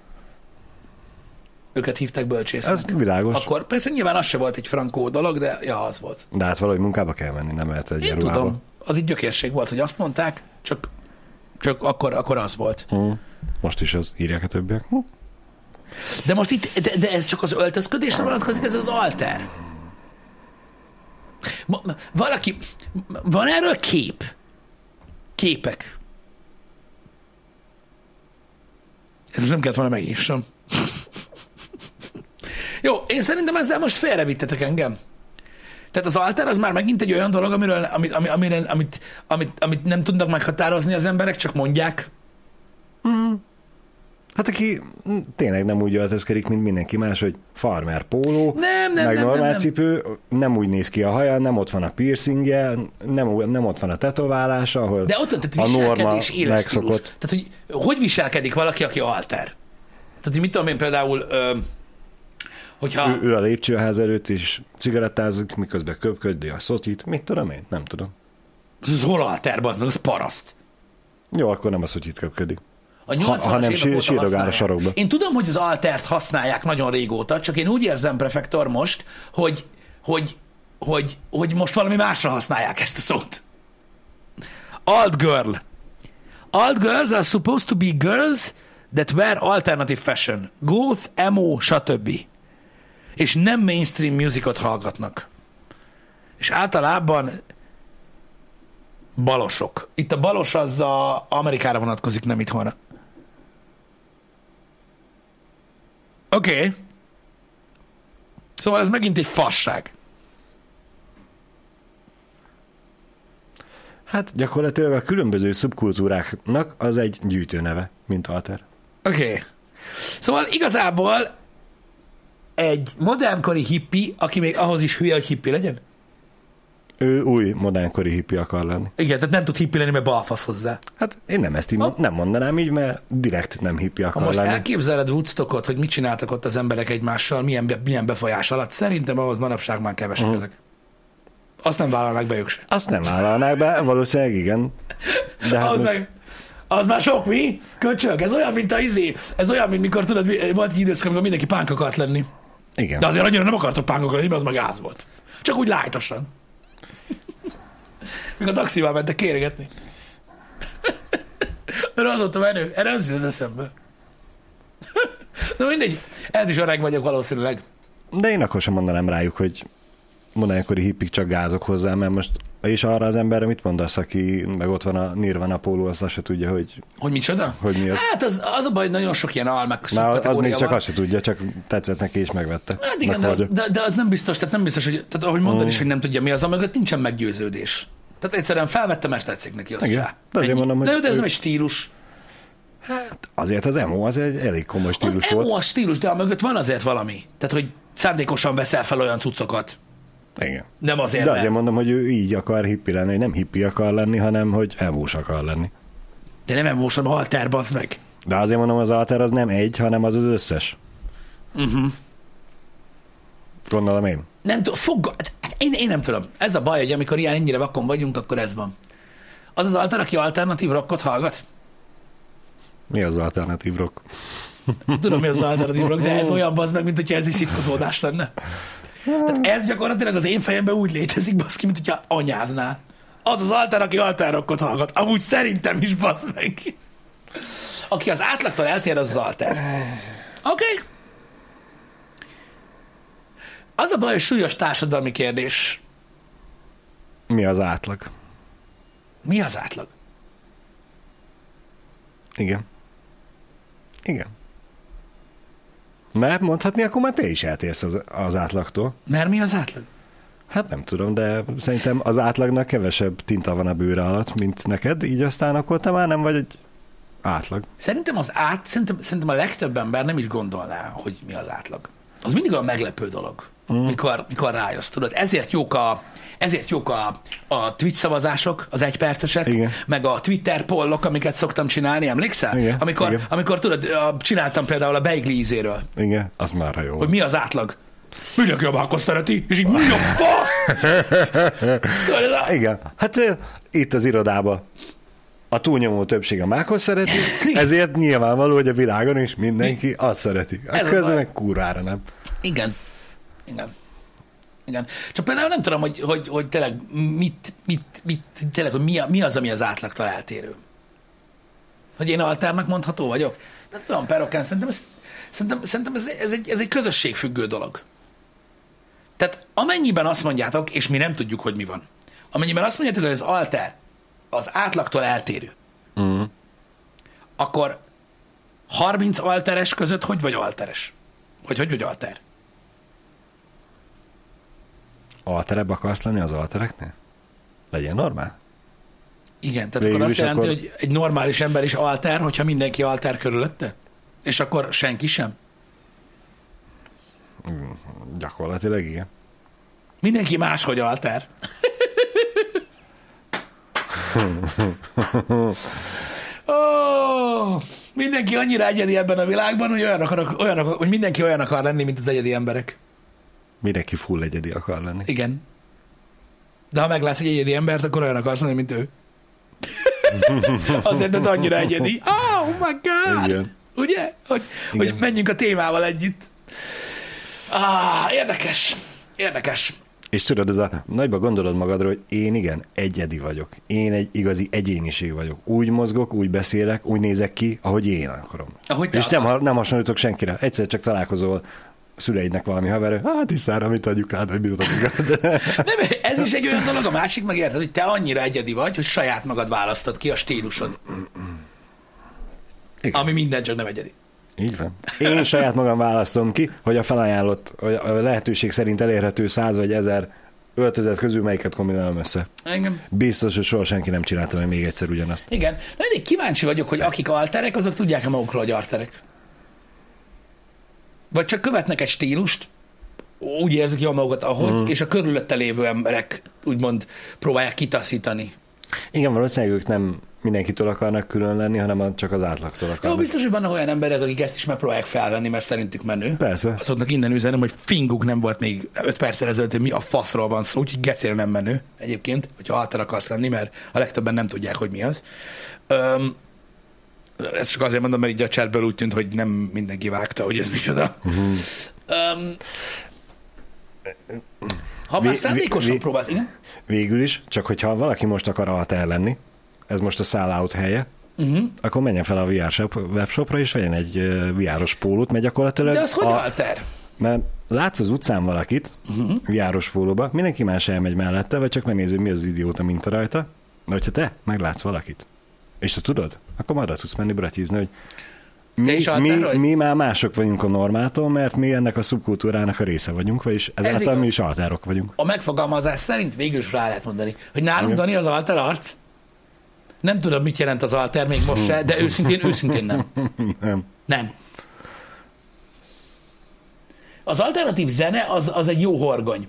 Őket hívták bölcsésznek. Ez világos. Akkor persze nyilván az se volt egy frankó dolog, de ja, az volt. De hát valahogy munkába kell menni, nem lehet egy Én ruhába. tudom, az egy gyökérség volt, hogy azt mondták, csak, csak akkor, akkor az volt. Hm. Most is az írják a többiek. Hm. De most itt, de, de ez csak az öltözködésre vonatkozik, ez az alter. Valaki, van erről kép? Képek. Ez most nem kellett volna megnyissam. Jó, én szerintem ezzel most félrevittetek engem. Tehát az alter az már megint egy olyan dolog, amiről, amit, ami- amit, amit, amit nem tudnak meghatározni az emberek, csak mondják. Hát aki tényleg nem úgy öltözkedik, mint mindenki más, hogy farmer póló, Nem, nem, meg nem, normál nem, cipő, nem úgy néz ki a haja, nem ott van a piercingje, nem, nem ott van a tetoválása, ahol De ott tehát a norma megszokott. Tehát, hogy hogy viselkedik valaki, aki alter? Tehát, hogy mit tudom én például, ö, hogyha... Ő, ő a lépcsőház előtt is cigarettázik, miközben köpköddi a szotit. Mit tudom én? Nem tudom. Ez hol alter, az meg, az paraszt. Jó, akkor nem a szotit köpködik. A 80-as ha nem évek sí- óta a sarokba. Én tudom, hogy az altert használják nagyon régóta, csak én úgy érzem, prefektor most, hogy, hogy, hogy, hogy most valami másra használják ezt a szót. Alt girl. Alt girls are supposed to be girls that wear alternative fashion. Goth, emo, stb. És nem mainstream musicot hallgatnak. És általában balosok. Itt a balos az a Amerikára vonatkozik, nem itthonra. Oké. Okay. Szóval ez megint egy fasság. Hát gyakorlatilag a különböző szubkultúráknak az egy gyűjtőneve, mint alter. Oké. Okay. Szóval igazából egy modernkori hippi, aki még ahhoz is hülye, hogy hippi legyen. Ő új, modernkori hippi akar lenni. Igen, tehát nem tud hippi lenni, mert balfasz hozzá. Hát én nem ezt így Ha? nem mondanám így, mert direkt nem hippi Ha akar most lenni. elképzeled Woodstockot, hogy mit csináltak ott az emberek egymással, milyen, be, milyen befolyás alatt, szerintem ahhoz manapság már kevesek uh. ezek. Azt nem vállalnák be ők se. Azt nem vállalnák be, valószínűleg igen. De hát az, most, meg, az már sok, mi? Köcsög, ez olyan, mint a izé, ez olyan, mint mikor tudod, volt egy időszak, amikor mindenki pánk akart lenni. igen. De azért annyira nem akartok pánkok lenni, mert az meg gáz volt. Csak úgy lájtosan. Mikor taxival mentek kéregetni. Mert az volt a menő. Erre az az eszembe. Na mindegy, ez is öreg vagyok valószínűleg. De én akkor sem mondanám rájuk, hogy modernkori hippik csak gázok hozzá, mert most és arra az emberre mit mondasz, aki meg ott van a Nirvana póló, azt azt se tudja, hogy Hogy micsoda? Hogy mi az? Hát az, az a baj, hogy nagyon sok ilyen almek már az még csak van. azt se tudja, csak tetszett neki és megvette. Hát igen, de az, de, de az nem biztos, tehát nem biztos, hogy, tehát ahogy mondod Mm. is, hogy nem tudja mi az, amögött nincsen meggyőződés. Tehát egyszerűen felvette, mert tetszik neki, az Igen. De azért mondom, hogy de, de ez ő- nem egy stílus. Hát azért az emo az egy elég komoly Az stílus emo volt. a stílus, de a mögött van azért valami. Tehát, hogy szándékosan veszel fel olyan cuccokat. Igen. Nem azért, De azért mondom, hogy ő így akar hippi lenni, hogy nem hippi akar lenni, hanem hogy emós akar lenni. De nem emós, hanem alter, bazd meg. De azért mondom, az alter az nem egy, hanem az az összes. Uh-huh. Gondolom én. Nem tudom, fog... hát Én, én nem tudom. Ez a baj, hogy amikor ilyen ennyire vakon vagyunk, akkor ez van. Az az alter, aki alternatív rockot hallgat? Mi az alternatív rock? Tudom, mi az alternatív rock, de ez olyan bazd meg, mint hogyha ez is szitkozódás lenne. Tehát ez gyakorlatilag az én fejemben úgy létezik, baszki, mint hogyha anyáznál. Az az alter, aki alter rockot hallgat. Amúgy szerintem is, bazd meg. Aki az átlagtól eltér, az az alter. Oké. Okay. Az a baj, hogy súlyos társadalmi kérdés. Mi az átlag? Mi az átlag? Igen. Igen. Mert mondhatni, akkor már te is eltérsz az, az átlagtól. Mert mi az átlag? Hát nem tudom, de szerintem az átlagnak kevesebb tinta van a bőre alatt, mint neked, így aztán akkor te már nem vagy egy átlag. Szerintem az át, szerintem, szerintem a legtöbb ember nem is gondolná, hogy mi az átlag. Az mindig olyan meglepő dolog, mm. mikor, mikor rájössz, tudod. Ezért jók a, ezért jók a, a Twitch szavazások, az egypercesek, Igen. meg a Twitter pollok, amiket szoktam csinálni, emlékszel? Igen, amikor, igen. amikor tudod, a- csináltam például a beigli ízéről, Igen, az már jó. hogy mi az átlag. Mindenki a mákot szereti, és így mi a fasz? (laughs) Igen. Hát itt az irodában a túlnyomó többség a mákot szereti, ezért nyilvánvaló, hogy a világon is mindenki azt szereti. A Ez közben meg kurvára nem. Igen. Igen. Igen. Csak például nem tudom, hogy, hogy, hogy tényleg mit, mit, mit, tényleg, hogy mi, a, mi az, ami az átlagtól eltérő. Hogy én alternak mondható vagyok? Nem tudom, perokán, szerintem, ez, szerintem, szerintem ez, ez, egy, ez egy közösségfüggő dolog. Tehát amennyiben azt mondjátok, és mi nem tudjuk, hogy mi van, amennyiben azt mondjátok, hogy az alter az átlagtól eltérő, Mm. akkor 30 alteres között hogy vagy alteres? Vagy hogy vagy alter? Alterebb akarsz lenni az altereknél? Legyen normál. Igen, tehát Végül akkor azt jelenti, akkor- hogy egy normális ember is alter, hogyha mindenki alter körülötte? És akkor senki sem? Gyakorlatilag igen. Mindenki máshogy alter. oh, Mindenki annyira egyedi ebben a világban, hogy, olyan akar, olyan akar, hogy mindenki olyan akar lenni, mint az egyedi emberek. Mindenki full egyedi akar lenni. Igen. De ha meglátsz egy egyedi embert, akkor olyan akarsz lenni, mint ő. (laughs) Azért, mert annyira egyedi. Oh my god! Igen. Ugye? Hogy, hogy Igen. menjünk a témával együtt. Ah, érdekes. Érdekes. És tudod, ez a nagyba gondolod magadról, hogy én igen, egyedi vagyok. Én egy igazi egyéniség vagyok. Úgy mozgok, úgy beszélek, úgy nézek ki, ahogy én akarom. Ahogy És nem, nem hasonlítok senkire. Egyszer csak találkozol szüleidnek valami haver, hát mit adjuk át, vagy mit adjuk át. (laughs) Nem, ez is egy olyan dolog, a másik meg érted, hogy te annyira egyedi vagy, hogy saját magad választod ki a stílusod, Igen. ami minden csak nem egyedi. Így van. Én saját magam választom ki, hogy a felajánlott, hogy a lehetőség szerint elérhető száz vagy ezer öltözet közül melyiket kombinálom össze. Engem. Biztos, hogy soha senki nem csinálta meg még egyszer ugyanazt. Igen. Na, én kíváncsi vagyok, hogy akik alterek, azok tudják-e magukról, hogy alterek. Vagy csak követnek egy stílust, úgy érzik jól magukat, ahogy, mm. és a körülötte lévő emberek úgymond próbálják kitaszítani. Igen, valószínűleg ők nem mindenkitől akarnak külön lenni, hanem csak az átlagtól Jó, akarnak. biztos, hogy vannak olyan emberek, akik ezt is megpróbálják felvenni, mert szerintük menő. Persze. Azoknak innen üzenem, hogy finguk nem volt még 5 perccel ezelőtt, hogy mi a faszról van szó, úgyhogy gecére nem menő egyébként, hogyha alter akarsz lenni, mert a legtöbben nem tudják, hogy mi az. Öm, ezt csak azért mondom, mert így a chatből úgy tűnt, hogy nem mindenki vágta, hogy ez micsoda. Öm, ha már szándékosan vi- próbálsz, igen? Végül is, csak hogyha valaki most akar alter lenni, ez most a sell-out helye, uh-huh. akkor menjen fel a VR shop, webshopra, és vegyen egy VR-os pólót, mert gyakorlatilag... De az hogy a, alter? Mert látsz az utcán valakit, uh-huh. VR-os pólóba, mindenki más elmegy mellette, vagy csak megnézi, hogy mi az, az idióta minta rajta, de hogyha te meglátsz valakit, és te tudod, akkor oda tudsz menni bratyízni, hogy mi, is mi, vagy? mi már mások vagyunk a normától, mert mi ennek a szubkultúrának a része vagyunk, vagyis ezáltal igaz. mi is altárok vagyunk. A megfogalmazás szerint végül is rá lehet mondani, hogy nálunk. Dani az alter arc. Nem tudom, mit jelent az alter, még most se, de őszintén, őszintén nem. (laughs) Nem. Nem. Az alternatív zene az, az egy jó horgony.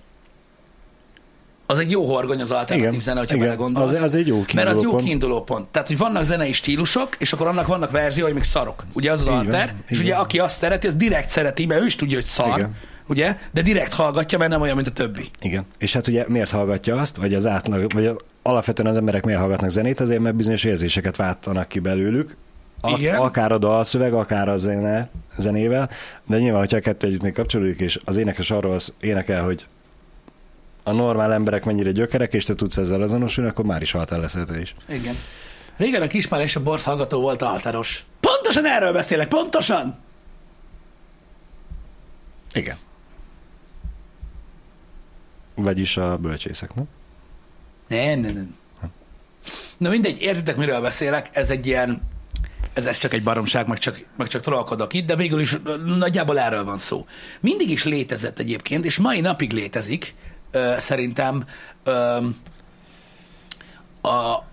Az egy jó horgony az alternatív Igen, zene, hogyha igen. belegondolsz. Az- az egy jó Mert az jó kiinduló pont. Tehát, hogy vannak zenei stílusok, és akkor annak vannak verziói, még szarok. Ugye az az Így van, alter, és így ugye van. aki azt szereti, az direkt szereti, mert ő is tudja, hogy szar, Igen. ugye? De direkt hallgatja, mert nem olyan, mint a többi. Igen. És hát ugye miért hallgatja azt, vagy az átlag, vagy alapvetően az emberek miért hallgatnak zenét, azért mert bizonyos érzéseket váltanak ki belőlük. A, Igen. akár a dalszöveg, akár a zene, zenével, de nyilván, hogyha a kettő együtt még kapcsolódik, és az énekes arról az énekel, hogy a normál emberek mennyire gyökerek, és te tudsz ezzel azonosulni, akkor már is haltál leszel te is. Igen. Régen a Kispár és a Borsz hallgató volt alteros. Pontosan erről beszélek, pontosan! Igen. Vagyis a bölcsészek, nem? Nem, nem, nem. Na mindegy, értitek, miről beszélek, ez egy ilyen, ez, ez csak egy baromság, meg csak, meg csak trollkodok itt, de végül is nagyjából erről van szó. Mindig is létezett egyébként, és mai napig létezik, ö, szerintem ö, a, a,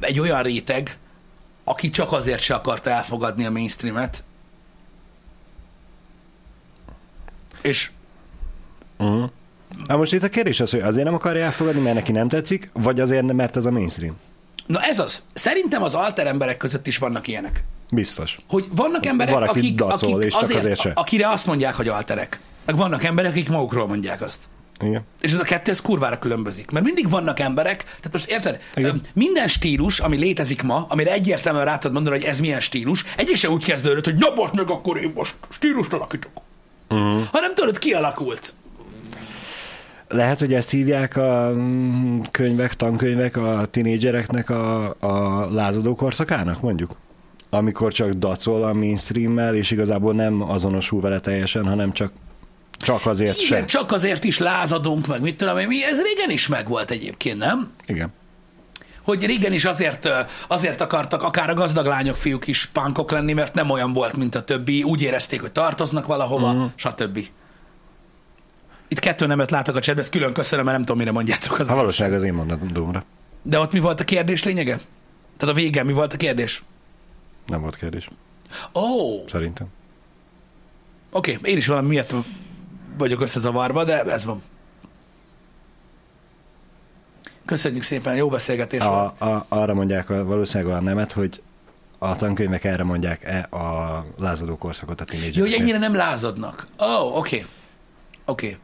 egy olyan réteg, aki csak azért se akarta elfogadni a mainstreamet, és Uh-huh. Na most itt a kérdés az, hogy azért nem akarja elfogadni, mert neki nem tetszik, vagy azért, mert ez a mainstream. na ez az. Szerintem az alter emberek között is vannak ilyenek. Biztos. Hogy vannak emberek, Valaki akik, dacol, akik és csak azért, azért se. akire azt mondják, hogy alterek. Meg vannak emberek, akik magukról mondják azt. Igen. És ez a kettő, ez kurvára különbözik. Mert mindig vannak emberek, tehát most érted, Igen. Minden stílus, ami létezik ma, amire egyértelműen rá tudod mondani, hogy ez milyen stílus, egyik se úgy kezdődött, hogy na most meg akkor én most stílust alakítok. Uh-huh. Hanem tudod, kialakult. Lehet, hogy ezt hívják a mm, könyvek, tankönyvek a tinédzsereknek a, a lázadó korszakának, mondjuk? Amikor csak dacol a mainstreammel, és igazából nem azonosul vele teljesen, hanem csak, csak azért Igen, sem. csak azért is lázadunk, meg mit tudom én, mi, ez régen is megvolt egyébként, nem? Igen. hogy régen is azért, azért akartak akár a gazdag lányok, fiúk is pánkok lenni, mert nem olyan volt, mint a többi, úgy érezték, hogy tartoznak valahova, mm. stb. Itt kettő nemet látok a csetben, ezt külön köszönöm, mert nem tudom, mire mondjátok az. A valóság az én mondatomra. De ott mi volt a kérdés lényege? Tehát a vége mi volt a kérdés? Nem volt kérdés, Ó, oh, szerintem. oké, okay. én is valami miatt vagyok összezavarva, de ez van. Köszönjük szépen, jó beszélgetés volt. A, a, arra mondják a, valószínűleg a nemet, hogy a tankönyvek erre mondják e a lázadó korszakot a Jó, hogy ennyire nem lázadnak. Ó, oh, oké. Okay. Oké. Okay.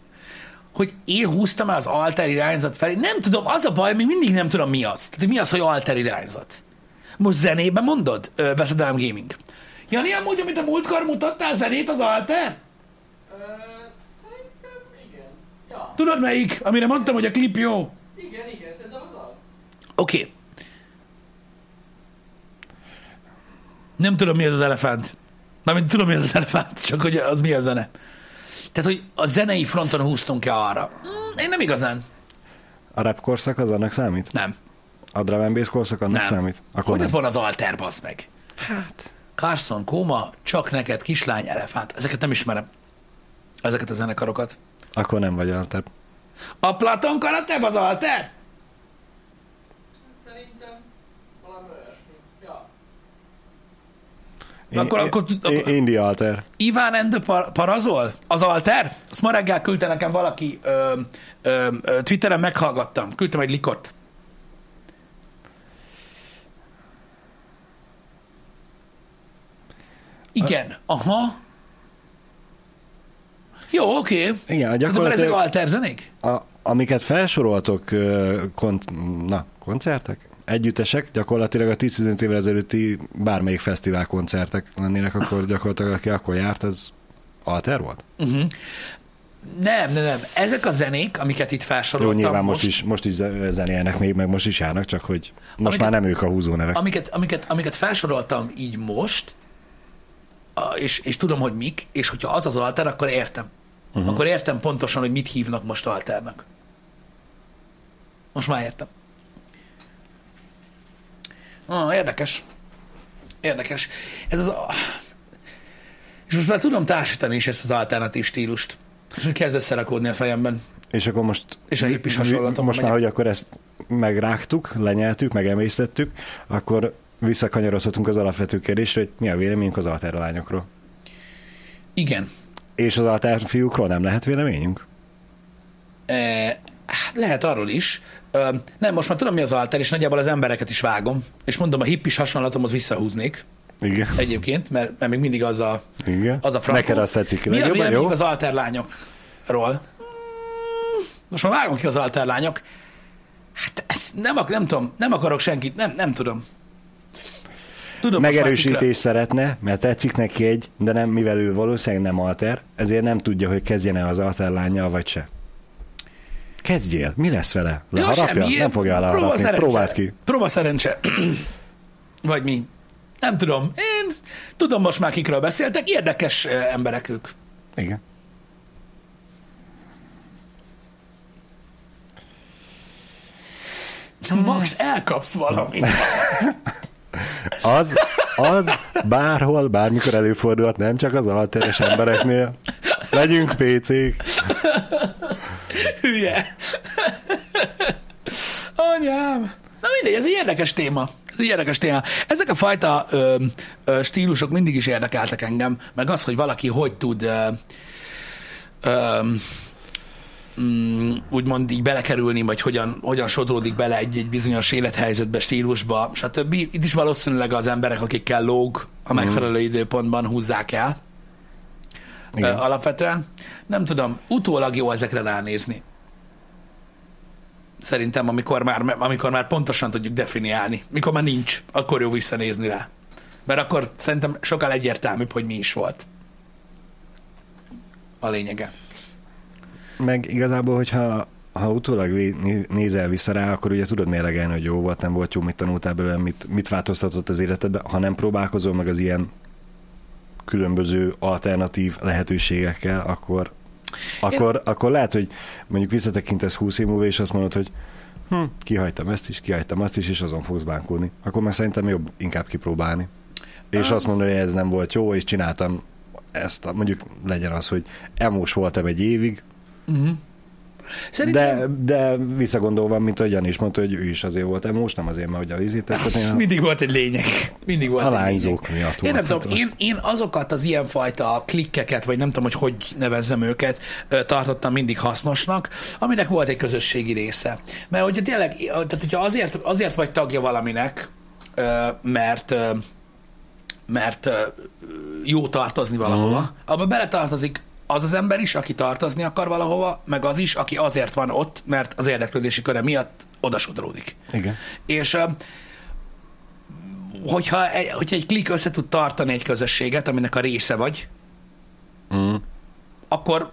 Hogy én húztam el az alter irányzat felé. Nem tudom, az a baj, még mindig nem tudom mi az. Tehát mi az, hogy alter irányzat? Most zenében mondod? Veszedelem Gaming. Jani, amúgy, amit a múltkor mutattál zenét, az alter? Ö, szerintem igen. Ja, Tudod melyik? Amire mondtam, hogy a klip jó. igen, igen, szerintem az az. Oké. Okay. Nem tudom, mi az az elefánt. Mármint tudom, mi az az elefánt, csak hogy az mi a zene. Tehát, hogy a zenei fronton húztunk-e arra? Mm, én nem igazán. A rap korszak az annak számít? Nem. A drum and bass korszak annak Nem. számít? Akkor Hogy nem. ez van az alter, bazd meg? Hát. Carson, Kóma, csak neked, kislány, elefánt. Ezeket nem ismerem. Ezeket a zenekarokat. Akkor nem vagy alter. A Platon Karateb az alter? Szerintem valami olyasmi. Ja. Én, Akkor- akkor- én, akkor- Indi alter. Iván Par- Parazol? Az alter? Azt ma reggel küldte nekem valaki, ö, ö, ö, Twitteren meghallgattam. Küldtem egy likot. Igen, aha. Jó, oké. Okay. Igen, a De akkor ezek gyakorlatilag, alter zenék? a, amiket felsoroltok, ö, kont, na, koncertek? Együttesek, gyakorlatilag a 10-15 évvel ezelőtti bármelyik fesztivál koncertek lennének, akkor gyakorlatilag aki akkor járt, az alter volt? Uh-huh. Nem, nem, nem. Ezek a zenék, amiket itt Jó, felsoroltam nyilván most, is, most is zenélnek még, meg most is járnak, csak hogy most Amiket- már nem ők a húzó nevek. amiket, amiket, amiket felsoroltam így most, és, és tudom, hogy mik, és hogyha az az alter, akkor értem. Uh-huh. Akkor értem pontosan, hogy mit hívnak most alternek. Most már értem. Ah, érdekes. Érdekes. Ez az... A... És most már tudom társítani is ezt az alternatív stílust. És úgy kezd összerakódni a fejemben. És akkor most... És a hippis hasonlatom Most már, megyek. hogy akkor ezt megrágtuk, lenyeltük, megemésztettük, akkor visszakanyarodhatunk az alapvető kérdésre, hogy mi a véleményünk az alter lányokról. Igen. És az alter fiúkról nem lehet véleményünk? E, hát lehet arról is. Ö, nem, most már tudom, mi az alter, és nagyjából az embereket is vágom. És mondom, a hippis hasonlatomhoz visszahúznék Igen. egyébként, mert, mert még mindig az a, Igen. az a frankó. Neked azt tetszik Mi a legjobban, jó? véleményük az alter lányokról? Mm, Most már vágom ki az alter lányok. Hát ez nem, ak- nem tudom, nem akarok senkit, nem, nem tudom. Tudom most már Megerősítés szeretne, mert tetszik neki egy, de nem, mivel ő valószínűleg nem alter, ezért nem tudja, hogy kezdjen-e az alter lányjal, vagy se. Kezdjél, mi lesz vele? Ja, Leharapja? semmi, nem fogja próba leharapni, szerencse. próbáld ki. Próba szerencse. (clears throat) Vagy mi? Nem tudom. Én tudom most már kikről beszéltek. Érdekes emberek ők. Igen. Max, elkapsz valamit. (laughs) Az, az bárhol, bármikor előfordulhat, nem csak az alteres embereknél. Legyünk PC-k. Hülye. Anyám. Na mindegy, ez egy érdekes téma. Ez egy érdekes téma. Ezek a fajta ö, ö, stílusok mindig is érdekeltek engem, meg az, hogy valaki hogy tud ö, ö, mm, úgymond így belekerülni, vagy hogyan, hogyan sodródik bele egy, egy bizonyos élethelyzetbe, stílusba, stb. Itt is valószínűleg az emberek, akikkel lóg a megfelelő időpontban húzzák el. Ö, Igen. alapvetően. Nem tudom, utólag jó ezekre ránézni. Szerintem, amikor már, amikor már pontosan tudjuk definiálni. Mikor már nincs, akkor jó visszanézni rá. Mert akkor szerintem sokkal egyértelműbb, hogy mi is volt. A lényege. Meg igazából, hogyha ha utólag nézel vissza rá, akkor ugye tudod mérlegelni, hogy jó volt, nem volt jó, mit tanultál belőle, mit, mit változtatott az életedben. Ha nem próbálkozol meg az ilyen különböző alternatív lehetőségekkel, akkor, akkor, akkor lehet, hogy mondjuk visszatekintesz 20 év múlva, és azt mondod, hogy hm, kihagytam ezt is, kihagytam azt is, és azon fogsz bánkódni. Akkor már szerintem jobb inkább kipróbálni. És azt mondani, hogy ez nem volt jó, és csináltam ezt, mondjuk legyen az, hogy emós voltam egy évig, Uh-huh. Szerintem de, de visszagondolva, mint ahogy Jani is mondta, hogy ő is azért volt emós, nem azért, mert hogy a hanem (laughs) mindig volt egy lényeg. Mindig volt a lányzók lényeg. miatt Én nem tudom, én, én azokat az ilyenfajta klikkeket, vagy nem tudom, hogy hogy nevezzem őket, tartottam mindig hasznosnak, aminek volt egy közösségi része. Mert hogyha tényleg, tehát hogyha azért, azért vagy tagja valaminek, mert mert jó tartozni valahova, uh-huh. abba beletartozik az az ember is, aki tartozni akar valahova, meg az is, aki azért van ott, mert az érdeklődési köre miatt odasodródik. Igen. És hogyha, egy- hogyha egy klik össze tud tartani egy közösséget, aminek a része vagy, Mm. akkor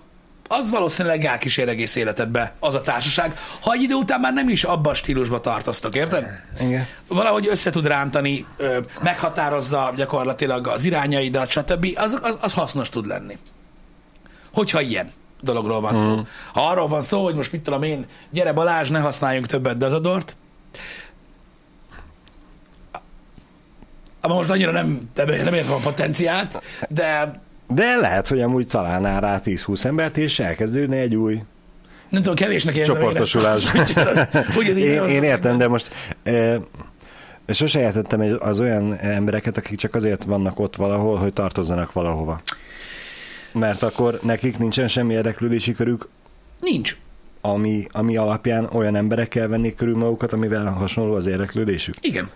az valószínűleg elkísér egész életedbe az a társaság, ha egy idő után már nem is abban a stílusban tartoztok, érted? Igen. Valahogy össze tud rántani, meghatározza gyakorlatilag az irányaidat, stb. Az, az, az hasznos tud lenni. Hogyha ilyen dologról van szó. Ha arról van szó, hogy most mit tudom én, gyere Balázs, ne használjunk többet dezodort, abban most annyira nem, nem értem a potenciált, de De lehet, hogy amúgy találnál rá 10-20 embert, és elkezdődne egy új nem tudom, kevésnek érzem. Csoportosulás. (laughs) Hogy ez így én, én értem, de most e, sose értettem az olyan embereket, akik csak azért vannak ott valahol, hogy tartozzanak valahova. Mert akkor nekik nincsen semmi érdeklődési körük, Nincs. ami, ami alapján olyan emberekkel vennék körül magukat, amivel hasonló az érdeklődésük. Igen.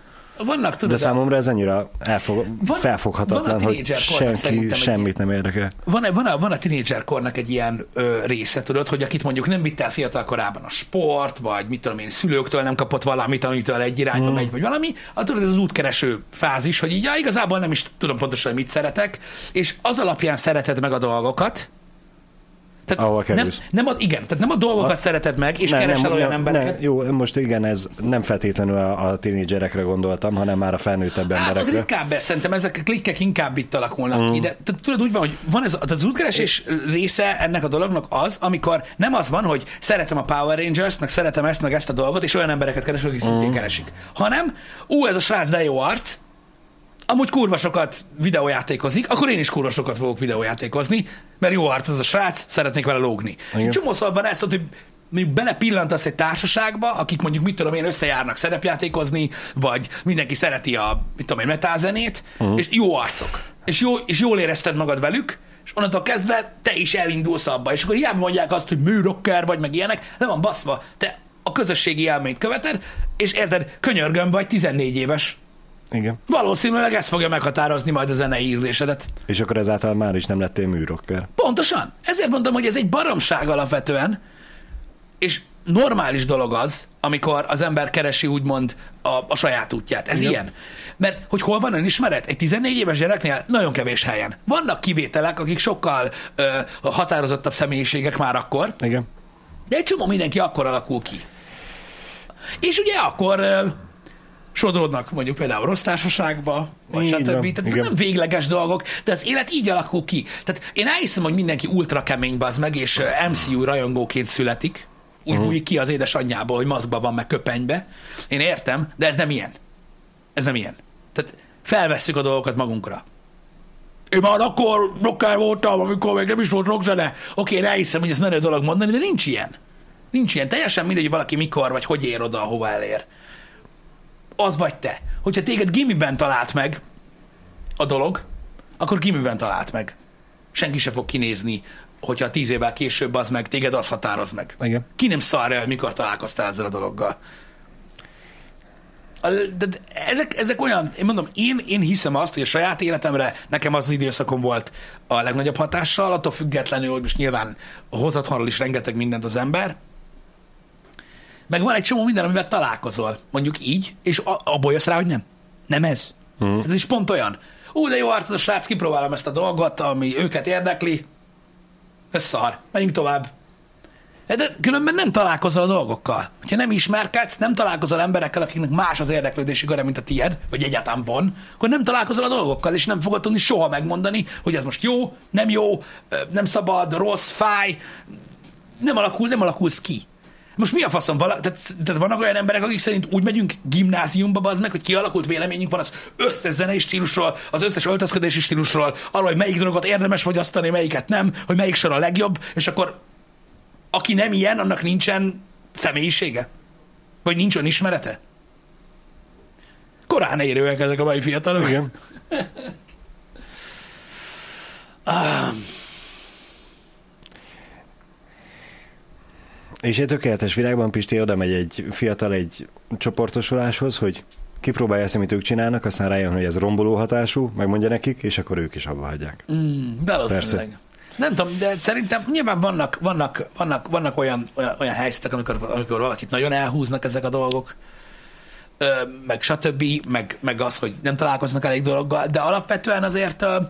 Vannak, De tudod, számomra ez annyira elfog, Van- felfoghatatlan, van a hogy senki egy- semmit nem érdekel. van, van, a, van a tinédzserkornak egy ilyen ö, része, tudod, hogy akit mondjuk nem vitt el fiatal korában a sport, vagy mit tudom én, szülőktől nem kapott valamit, amitől egy irányba megy, vagy valami, hát tudod, ez az útkereső fázis, hogy így ja, igazából nem is tudom pontosan, hogy mit szeretek, és az alapján szereted meg a dolgokat, tehát Ahova nem, nem a, igen, tehát nem a dolgokat szereted meg, és Ne, keresel olyan nem, embereket. Ne, jó, most igen, ez nem feltétlenül a, a tínédzserekre gondoltam, hanem már a felnőttebb Hát emberekre. ritkább, ez, szerintem ezek a klikkek inkább itt alakulnak mm. ki, de tehát tudod úgy van, hogy van ez, a- tehát az útkeresés része ennek a dolognak az, amikor nem az van, hogy szeretem a Power Rangers, meg szeretem ezt, meg ezt a dolgot, és olyan embereket keresek, akik szintén keresik. Hanem, ú, ez a srác de jó arc, amúgy kurva sokat videójátékozik, akkor én is kurva sokat fogok videójátékozni, mert jó arc az a srác, szeretnék vele lógni. És Igen. egy csomószor van ezt, hogy mondjuk belepillantasz egy társaságba, akik mondjuk, mit tudom én, összejárnak szerepjátékozni, vagy mindenki szereti a, mit tudom én, metálzenét, uh-huh. és jó arcok. És, jó, és jól érezted magad velük, és onnantól kezdve te is elindulsz abba, és akkor hiába mondják azt, hogy műrocker vagy, meg ilyenek, le van baszva. Te a közösségi élményt követed, és érted, könyörgöm vagy 14 éves. Igen. Valószínűleg ez fogja meghatározni majd a zenei ízlésedet. És akkor ezáltal már is nem lettél műrocker. Pontosan. Ezért mondom, hogy ez egy baromság alapvetően, és normális dolog az, amikor az ember keresi úgymond a, a saját útját. Ez Igen. ilyen. Mert hogy hol van önismeret? Egy 14 éves gyereknél nagyon kevés helyen. Vannak kivételek, akik sokkal ö, határozottabb személyiségek már akkor, Igen. de egy csomó mindenki akkor alakul ki. És ugye akkor ö, sodródnak mondjuk például rossz társaságba, vagy Így stb. van, Tehát ezek nem végleges dolgok, de az élet így alakul ki. Tehát én elhiszem, hogy mindenki ultra kemény bazd meg, és MCU rajongóként születik, úgy uh-huh. ki az édesanyjából, hogy maszkba van, meg köpenybe. Én értem, de ez nem ilyen. Ez nem ilyen. Tehát felvesszük a dolgokat magunkra. Én már akkor rocker voltam, amikor még nem is volt rockzene. Oké, én elhiszem, hogy ez menő dolog mondani, de nincs ilyen. Nincs ilyen. Teljesen mindegy, hogy valaki mikor vagy hogy ér oda, ahova elér. Az vagy te. Hogyha téged gimiben talált meg a dolog, akkor gimiben talált meg. Senki se fog kinézni, hogyha tíz évvel később az meg, téged az határoz meg. Igen. Ki nem szar el, mikor találkoztál ezzel a dologgal. De ezek, ezek olyan, én mondom, én, én hiszem azt, hogy a saját életemre nekem az az időszakom volt a legnagyobb hatással, attól függetlenül, hogy most nyilván hoz otthonról is rengeteg mindent az ember, meg van egy csomó minden, amivel találkozol, mondjuk így, és abból jössz rá, hogy nem. Nem ez. Hmm. Ez is pont olyan. Ú, de jó arc, az a srác, kipróbálom ezt a dolgot, ami őket érdekli. Ez szar. Menjünk tovább. De különben nem találkozol a dolgokkal. Ha nem ismerkedsz, nem találkozol emberekkel, akiknek más az érdeklődési köre, mint a tied, vagy egyáltalán van, akkor nem találkozol a dolgokkal, és nem fogod tudni soha megmondani, hogy ez most jó, nem jó, nem szabad, rossz, fáj. Nem, alakul, nem alakulsz ki. Most mi a faszom? Vala, tehát, tehát vannak olyan emberek, akik szerint úgy megyünk gimnáziumba, az meg, hogy kialakult véleményünk van az összes zenei stílusról, az összes öltözködési stílusról, arról, hogy melyik drogot érdemes fogyasztani, melyiket nem, hogy melyik sor a legjobb, és akkor aki nem ilyen, annak nincsen személyisége? Vagy nincs önismerete? Korán érőek ezek a mai fiatalok. Igen. És egy tökéletes világban Pisti oda megy egy fiatal egy csoportosuláshoz, hogy kipróbálja ezt, amit ők csinálnak, aztán rájön, hogy ez romboló hatású, megmondja nekik, és akkor ők is abba hagyják. Mm, valószínűleg. Nem tudom, de szerintem nyilván vannak, vannak, vannak, vannak olyan, olyan, olyan helyzetek, amikor, amikor valakit nagyon elhúznak ezek a dolgok, ö, meg stb., meg, meg az, hogy nem találkoznak elég dologgal, de alapvetően azért, ö,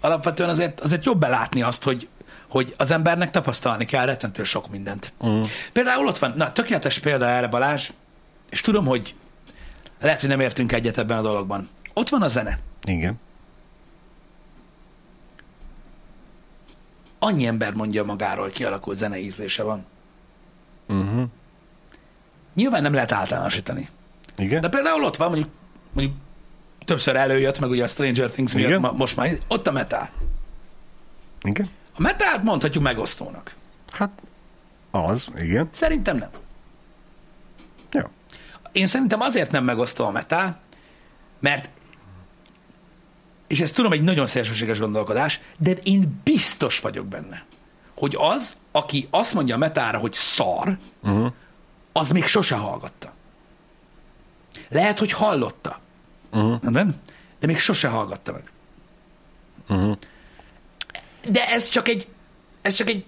alapvetően azért, azért jobb belátni azt, hogy, hogy az embernek tapasztalni kell rettentő sok mindent. Mm. Például ott van, na tökéletes példa erre Balázs, és tudom, hogy lehet, hogy nem értünk egyet ebben a dologban. Ott van a zene. Igen. Annyi ember mondja magáról, hogy kialakult zenei ízlése van. Uh-huh. Nyilván nem lehet általánosítani. Igen. De például ott van, mondjuk, mondjuk többször előjött, meg ugye a Stranger Things miatt Igen. ma, most már, ott a metal. Igen. A metált mondhatjuk megosztónak. Hát az, igen. Szerintem nem. Jó. Én szerintem azért nem megosztó a metal, mert és ezt tudom, egy nagyon szélsőséges gondolkodás, de én biztos vagyok benne, hogy az, aki azt mondja a metára, hogy szar, Uh-huh. az még sose hallgatta. Lehet, hogy hallotta. Uh-huh. Nem? De még sose hallgatta meg. Uh-huh. De ez csak egy, ez csak egy,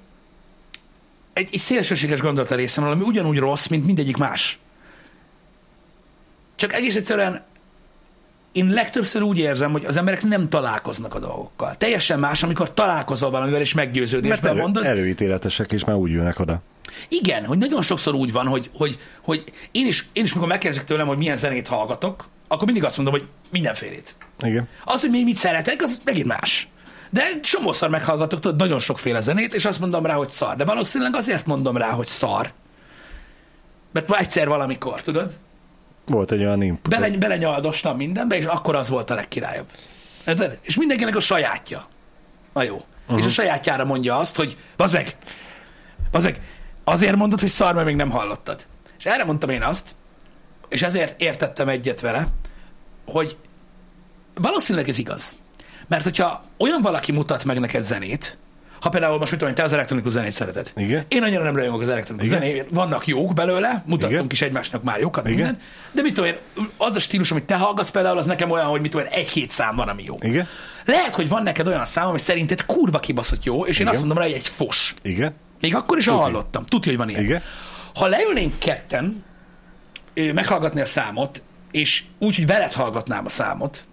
egy, egy szélsőséges gondolat a részemről, ami ugyanúgy rossz, mint mindegyik más. Csak egész egyszerűen én legtöbbször úgy érzem, hogy az emberek nem találkoznak a dolgokkal. Teljesen más, amikor találkozol valamivel, és meggyőződésben elő, mondod. előítéletesek, és már úgy jönnek oda. Igen, hogy nagyon sokszor úgy van, hogy, hogy, hogy én, is, én is, mikor megkérdezik tőlem, hogy milyen zenét hallgatok, akkor mindig azt mondom, hogy mindenfélét. Igen. Az, hogy mi mit szeretek, az megint más. De csomószor meghallgatok tudod, nagyon sokféle zenét, és azt mondom rá, hogy szar. De valószínűleg azért mondom rá, hogy szar. Mert egyszer valamikor, tudod? Volt egy olyan input. Bele, belenyaldostam mindenbe, és akkor az volt a legkirályabb. Érted? És mindenkinek a sajátja. Na jó. Uh-huh. És a sajátjára mondja azt, hogy bazd meg, bazd meg, azért mondod, hogy szar, mert még nem hallottad. És erre mondtam én azt, és ezért értettem egyet vele, hogy valószínűleg ez igaz. Mert hogyha olyan valaki mutat meg neked zenét, ha például most mit tudom, én, te az elektronikus zenét szereted. Igen. Én annyira nem rajongok az elektronikus Igen. zenéért. Vannak jók belőle, mutattunk Igen. is egymásnak már jókat, Igen. minden. De mit tudom én, az a stílus, amit te hallgatsz például, az nekem olyan, hogy mit tudom én, egy-hét szám van, ami jó. Igen. Lehet, hogy van neked olyan szám, ami szerinted kurva kibaszott jó, és én Igen. azt mondom rá, hogy egy fos. Igen. Még akkor is hallottam. Tudja, hogy van ilyen. Igen. Ha leülnénk ketten, meghallgatni a számot, és úgy, hogy veled hallgatnám a számot.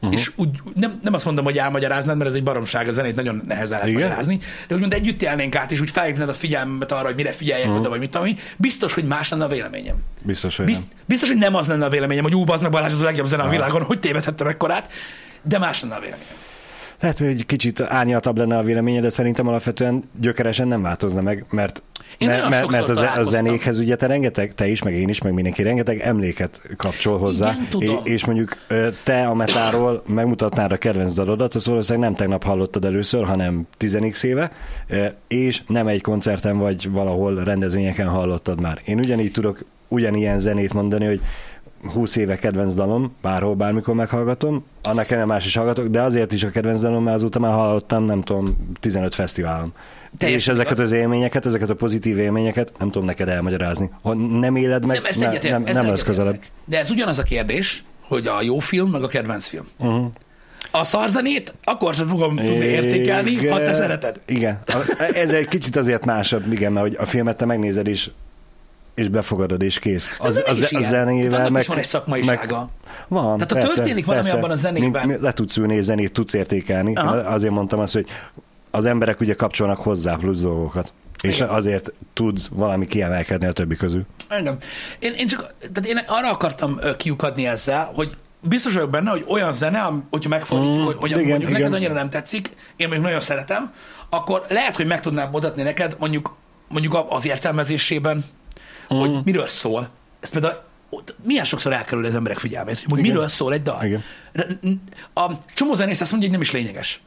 Uh-huh. és úgy, nem, nem azt mondom, hogy elmagyaráznád, mert ez egy baromság, a zenét nagyon nehezen lehet Igen. magyarázni, de úgymond együtt élnénk át, és úgy felhívnád a figyelmemet arra, hogy mire figyeljek uh-huh. oda, vagy mit tudom biztos, hogy más lenne a véleményem. Biztos, hogy Bizt, nem. biztos, hogy nem az lenne a véleményem, hogy ú, az meg Balázs, az a legjobb zene a világon, hogy tévedhettem ekkorát, de más lenne a véleményem. Lehet, hogy egy kicsit árnyaltabb lenne a véleménye, de szerintem alapvetően gyökeresen nem változna meg, mert Én mert, mert, mert a, a zenékhez ugye te rengeteg, te is, meg én is, meg mindenki rengeteg emléket kapcsol hozzá. Igen, tudom. és mondjuk ö, te a metáról megmutatnád a kedvenc dalodat, az valószínűleg nem tegnap hallottad először, hanem 10 éve, és nem egy koncerten vagy valahol rendezvényeken hallottad már. Én ugyanígy tudok ugyanilyen zenét mondani, hogy 20 éve kedvenc dalom, bárhol, bármikor meghallgatom, annak ellenére más is hallgatok, de azért is a kedvenc dalom, mert azóta már hallottam, nem tudom, 15 fesztiválon. Teljesen és ezeket az élményeket, ezeket a pozitív élményeket nem tudom neked elmagyarázni. Ha nem éled meg, Nem, ezt ne, nem, nem lesz közelebb. De ez ugyanaz a kérdés, hogy a jó film, meg a kedvenc film. Uh-huh. A szarzenét akkor sem fogom tudni értékelni, ha te Igen. szereted. Igen. Ez egy kicsit azért másabb, igen, mert hogy a filmet te megnézed és, és befogadod, és kész. Az, az, az, a az zenével annak meg, van egy szakmaisága. Van, Tehát ha persze, történik valami persze. abban a zenében- Mi- mi- Le tudsz ülni, és zenét tudsz értékelni. Aha. Azért mondtam azt, hogy az emberek ugye kapcsolnak hozzá plusz dolgokat. És Igen. azért tud valami kiemelkedni a többi közül. Engem. Én, én csak, tehát én arra akartam kiukadni ezzel, hogy biztos vagyok benne, hogy olyan zene, hogyha megfordítjuk, Mm, hogy, hogy igen, mondjuk igen. neked annyira nem tetszik, én mondjuk nagyon szeretem, akkor lehet, hogy meg tudnám mutatni neked mondjuk, mondjuk az értelmezésében, mm. hogy miről szól. Ez például milyen sokszor elkerül az emberek figyelmét, hogy Igen. miről szól egy dal. Igen. A csomó zenész azt mondja, hogy nem is lényeges.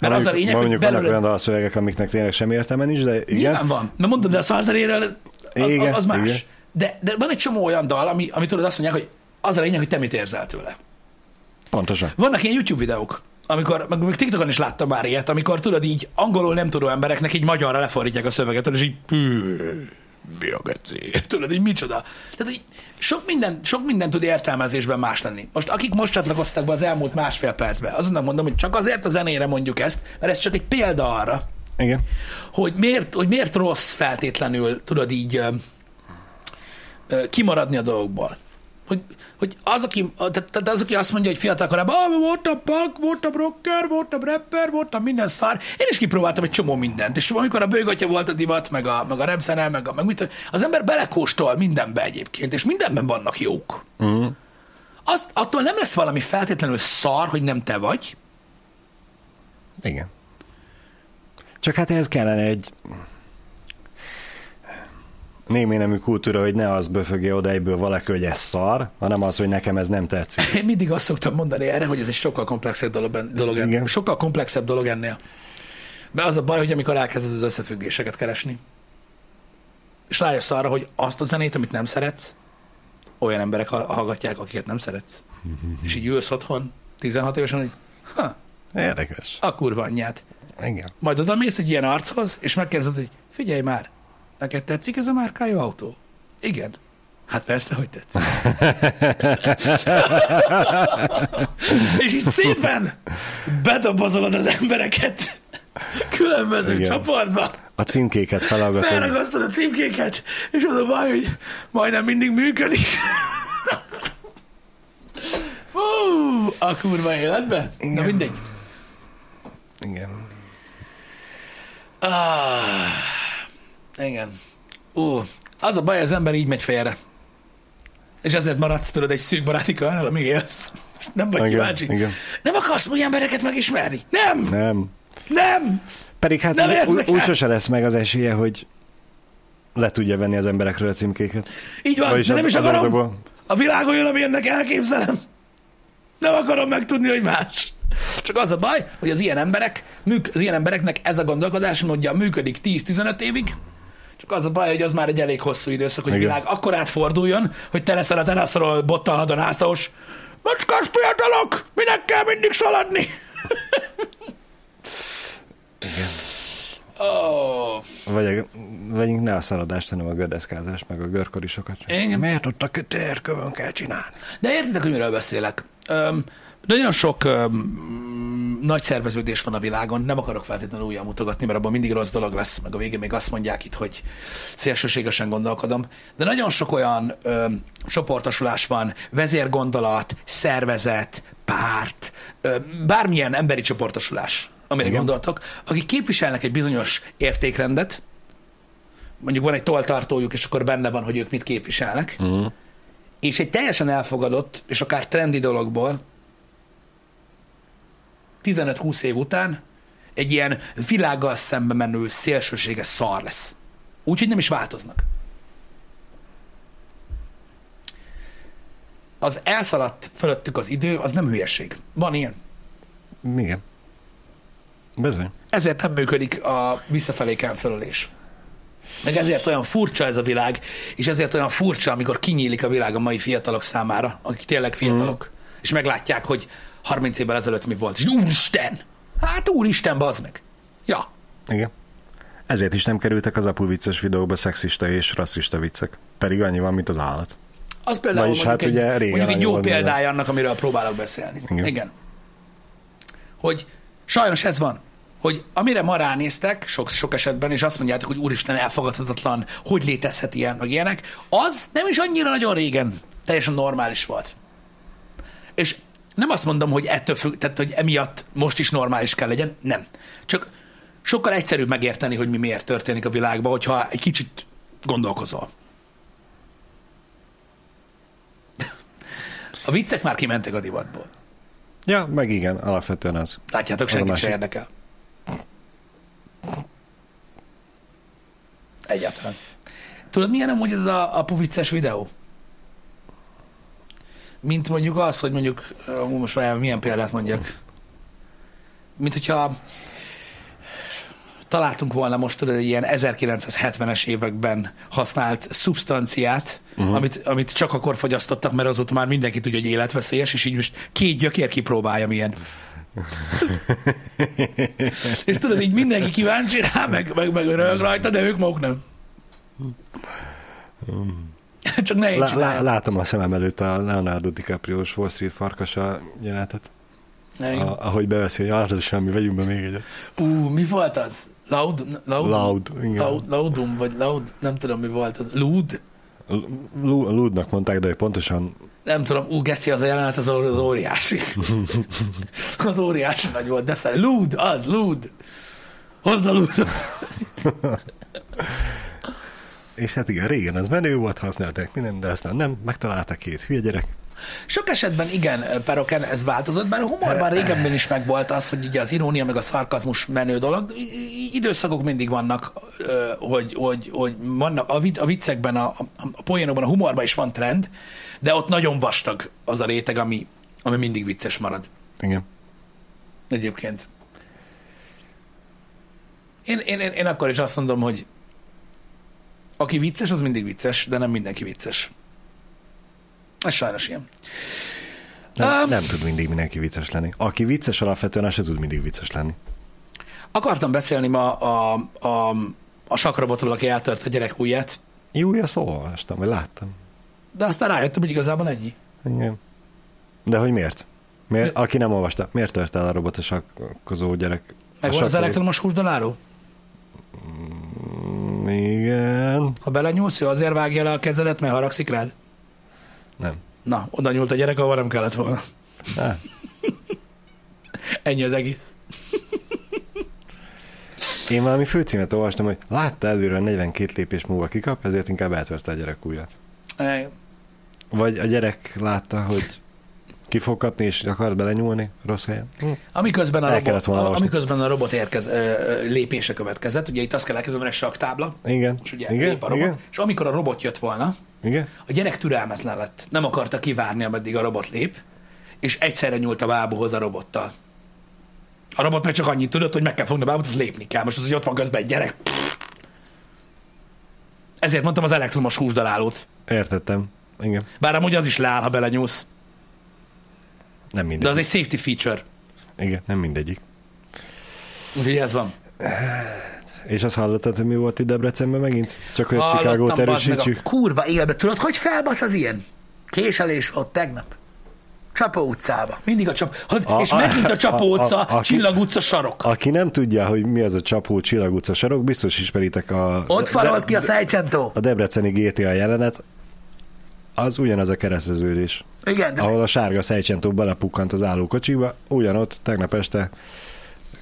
Mert az a lényeg, hogy mondjuk vannak belőle... olyan dalszövegek, amiknek tényleg sem értelme nincs, de igen. Nyilván van. Na mondom, de a szarzeréről az, Igen, az más. igen. De, de van egy csomó olyan dal, ami, ami tudod azt mondják, hogy az a lényeg, hogy te mit érzel tőle. Pontosan. Vannak ilyen YouTube videók, amikor, meg még TikTokon is láttam már ilyet, amikor tudod így angolul nem tudó embereknek így magyarra lefordítják a szöveget, és így mi a geci? Tudod, így micsoda? Tehát, hogy sok minden, sok minden tud értelmezésben más lenni. Most akik most csatlakoztak be az elmúlt másfél percbe, azonnak mondom, hogy csak azért a zenére mondjuk ezt, mert ez csak egy példa arra, Igen. hogy miért, hogy miért rossz feltétlenül, tudod így ö, ö, kimaradni a dolgokból. Hogy, hogy az, aki, tehát az, aki azt mondja, hogy fiatal korában, ah, voltam punk, voltam rocker, voltam rapper, voltam minden szar. Én is kipróbáltam egy csomó mindent, és amikor a bőgatya volt a divat, meg a, meg a repzene, meg, a, meg mit, az ember belekóstol mindenbe egyébként, és mindenben vannak jók. Mm. Azt, attól nem lesz valami feltétlenül szar, hogy nem te vagy, Igen. Csak hát ehhez kellene egy némi nemű kultúra, hogy ne az böfögje oda egyből valaki, hogy ez szar, hanem az, hogy nekem ez nem tetszik. Én mindig azt szoktam mondani erre, hogy ez egy sokkal komplexebb dolog, dolog ennél. Sokkal komplexebb dolog ennél. Mert az a baj, hogy amikor elkezded az összefüggéseket keresni, és rájössz arra, hogy azt a zenét, amit nem szeretsz, olyan emberek ha- hallgatják, akiket nem szeretsz. (laughs) és így ülsz otthon, 16 évesen, hogy ha, Érdekes. a kurva anyját. Igen. Majd oda mész egy ilyen archoz, és megkérdezed, hogy figyelj már, neked tetszik ez a márkájú autó? Igen. Hát persze, hogy tetszik. (laughs) és így szépen bedobozolod az embereket különböző Igen. csoportba, A címkéket felaggatod. felragasztod a címkéket, és az a baj, hogy majdnem mindig működik. (laughs) Fú, a kurva életbe? Na Igen. mindegy. Igen. Ah, igen. Ú, az a baj, az ember így megy félre. És ezért maradsz tudod egy szűk baráti körnel, amíg élsz. Nem vagy Igen, kíváncsi. igen. Nem akarsz új embereket megismerni? Nem! Nem. Nem! Pedig hát Nem úgy, úgy, sose lesz meg az esélye, hogy le tudja venni az emberekről a címkéket. Így van, Vagyis de nem is akarom. dobozokból. A világ olyan, amilyennek elképzelem. Nem akarom megtudni, hogy más. Csak az a baj, hogy az ilyen emberek, az ilyen embereknek ez a gondolkodás módja működik 10-15 évig, csak az a baj, hogy az már egy elég hosszú időszak, hogy a Igen. világ akkor átforduljon, hogy te leszel a teraszról bottal hadonászós. Macskás fiatalok, minek kell mindig szaladni? Igen. Oh. Vagy, vagy ne a szaladást, hanem a gördeszkázást, meg a görkorisokat. Igen. Miért ott a kötérkövön kell csinálni? De értitek, hogy miről beszélek? Öm, nagyon sok öm, nagy szerveződés van a világon, nem akarok feltétlenül újra mutogatni, mert abban mindig rossz dolog lesz, meg a végén még azt mondják itt, hogy szélsőségesen gondolkodom, de nagyon sok olyan öm, csoportosulás van, vezérgondolat, szervezet, párt, öm, bármilyen emberi csoportosulás, amire Igen. gondoltok, akik képviselnek egy bizonyos értékrendet, mondjuk van egy toltartójuk, és akkor benne van, hogy ők mit képviselnek, Uh-huh. és egy teljesen elfogadott, és akár trendi dologból 15-20 év után egy ilyen világgal szembe menő szélsőséges szar lesz. Úgyhogy nem is változnak. Az elszaladt fölöttük az idő, az nem hülyeség. Van ilyen. Igen. Bizony. Ezért nem működik a visszafelé cancelolés. Meg ezért olyan furcsa ez a világ, és ezért olyan furcsa, amikor kinyílik a világ a mai fiatalok számára, akik tényleg fiatalok, mm. és meglátják, hogy 30 évvel ezelőtt mi volt. És úristen! Hát úristen, bazd meg! Ja, Igen. Ezért is nem kerültek az apu vicces videóba szexista és rasszista viccek. Pedig annyi van, mint az állat. az például Vagyis hát egy, ugye régen mondjuk egy jó példája annak, amiről próbálok beszélni. Igen. Igen. Hogy sajnos ez van, hogy amire ma ránéztek, sok, sok esetben, és azt mondjátok, hogy úristen, elfogadhatatlan, hogy létezhet ilyen, meg ilyenek, az nem is annyira nagyon régen teljesen normális volt. És nem azt mondom, hogy ettől függ, tehát, hogy emiatt most is normális kell legyen, nem. Csak sokkal egyszerűbb megérteni, hogy mi miért történik a világban, hogyha egy kicsit gondolkozol. (laughs) A viccek már kimentek a divatból. Ja, meg igen, alapvetően az. Látjátok, a senkit se másik. érdekel. Egyáltalán. Tudod, milyen amúgy ez a apu vicces videó? Mint mondjuk az, hogy mondjuk, uh, most vajon milyen példát mondjak? Mint hogyha találtunk volna most tudod egy ilyen 1970-es években használt szubstanciát, uh-huh. amit, amit csak akkor fogyasztottak, mert azóta már mindenki tudja, hogy életveszélyes, és így most két gyökér kipróbálja milyen. és tudod, így mindenki kíváncsi rá, meg, meg, meg rajta, de ők maguk nem. (laughs) Csak ne Lá, lá, látom a szemem előtt a Leonardo DiCaprio-s Wall Street farkasa jelenetet. A, ahogy beveszi, hogy arra semmi, vegyünk be még egyet. Ú, mi volt az? Loud? Loud? Loud, igen. Loud, Loudum, vagy Loud, nem tudom mi volt az. Lud? Lu- Ludnak mondták, de pontosan Nem tudom, ú, geci, az a jelenet az, az óriási. (laughs) az óriási nagy volt, de szar. Lud, az, Lud. Hozd a Ludot. (laughs) És hát igen, régen az menő volt, használták mindent, de aztán nem, megtaláltak két hülye gyerek. Sok esetben igen, Peroken, ez változott, a humorban régebben is megvolt az, hogy ugye az irónia meg a szarkazmus menő dolog. Időszakok mindig vannak, hogy, hogy, hogy vannak a, viccekben, a, a, a poénokban, a humorban is van trend, de ott nagyon vastag az a réteg, ami, ami mindig vicces marad. Igen. Egyébként. Én, én, én, én akkor is azt mondom, hogy aki vicces, az mindig vicces, de nem mindenki vicces. Ez sajnos ilyen. Nem, Um, nem tud mindig mindenki vicces lenni. Aki vicces alapvetően, az se tud mindig vicces lenni. Akartam beszélni ma a, a, a sakrobotról, aki eltört a gyerek ujját, Jó, azt olvastam, vagy láttam. de aztán rájöttem, hogy igazából ennyi. Igen. De hogy miért? miért? Aki nem olvasta, miért tört el a robotosakkozó gyerek? Meg A van az sakkozó- elektromos húsdaláró? Igen. Ha belenyúlsz, ő azért vágja le a kezedet, mert haragszik rád? Nem. Na, oda nyúlt a gyerek, ahol nem kellett volna. Ah, (laughs) Ennyi az egész. én valami főcímet olvastam, hogy látta előre a 42 lépés múlva kikap, ezért inkább eltörte a gyerek ujjat. Vagy a gyerek látta, hogy ki fog kapni, és akar belenyúlni rossz helyen. Hm. Amiközben a, robot, a, amiközben a robot érkez, ö, lépése következett, ugye itt azt kell elkezdeni, egy saktábla, Igen. és ugye igen, lép a robot, igen, és amikor a robot jött volna, igen. a gyerek türelmetlen lett. Nem akarta kivárni, ameddig a robot lép, és egyszerre nyúlt a bábúhoz a robottal. A robot meg csak annyit tudott, hogy meg kell fogni a bábút, az lépni kell. Most az, hogy ott van közben egy gyerek. Ezért mondtam az elektromos húsdalálót. Értettem. Igen. Bár amúgy az is leáll, ha belenyúlsz. Nem De mindegy. az egy safety feature. Igen, nem mindegyik. Úgyhogy ez van. És azt hallottad, hogy mi volt itt Debrecenben megint? Csak hogy a meg, erősítsük. a kurva életbe. Tudod, hogy felbasz az ilyen? Késelés ott tegnap. Csapó utcába. Mindig a csap... A- és a- megint a Csapó a- a- utca, aki- Csillag utca sarok. Aki nem tudja, hogy mi az a csapó Csillag utca sarok, biztos ismeritek a... Ott farolt de- ki a Szájcsentó. A debreceni GTA jelenet, az ugyanaz a kereszteződés. Igen, de Ahol a sárga szejcsentó belepukkant az állókocsiba, ugyanott tegnap este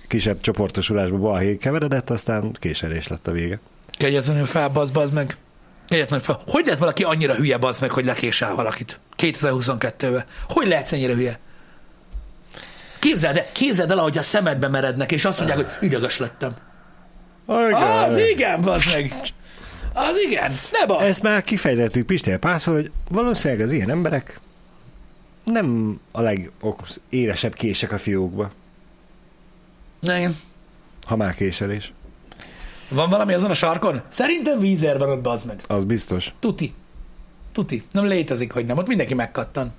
kisebb csoportosulásba balhé keveredett, aztán késelés lett a vége. kegyetlenül felbasz, bazd meg. Kegyetlenül fel. Hogy lehet valaki annyira hülye, bazd meg, hogy lekésel valakit? 2022-ben. Hogy lehetsz ennyire hülye? Képzeld el, képzeld el, ahogy a szemedbe merednek, és azt mondják, hogy ideges lettem. Az igen, bazd meg. Az igen, ne basz. Ezt már kifejtettük Pistél Pászol, hogy valószínűleg az ilyen emberek nem a legélesebb kések a fiókba, Igen. ha már késelés. Van valami azon a sarkon? Szerintem vízer van ott, bazd meg. Az biztos. Tuti. Tuti. Nem létezik, hogy nem. Ott mindenki megkattan.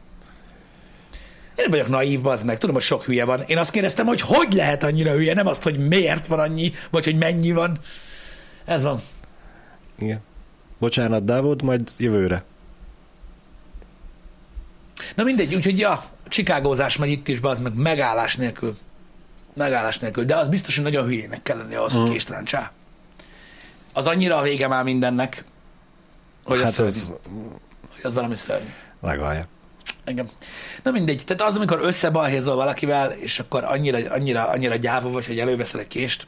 Én nem vagyok naív, bazd meg. Tudom, hogy sok hülye van. Én azt kérdeztem, hogy hogy lehet annyira hülye, nem azt, hogy miért van annyi, vagy hogy mennyi van. Ez van. Igen. Bocsánat, Dávod, majd jövőre. Na mindegy, úgyhogy ja, csikágózás megy itt is, bazd meg, megállás nélkül. Megállás nélkül. De az biztos, hogy nagyon hülyének kell lenni ahhoz, hogy Mm. kést ráncsá. Az annyira a vége már mindennek, hogy hát az, ez hogy az valami szörnyű. legalja. Engem. Na mindegy, tehát az, amikor összebalhézol valakivel, és akkor annyira, annyira, annyira gyáva vagy, hogy előveszel egy kést.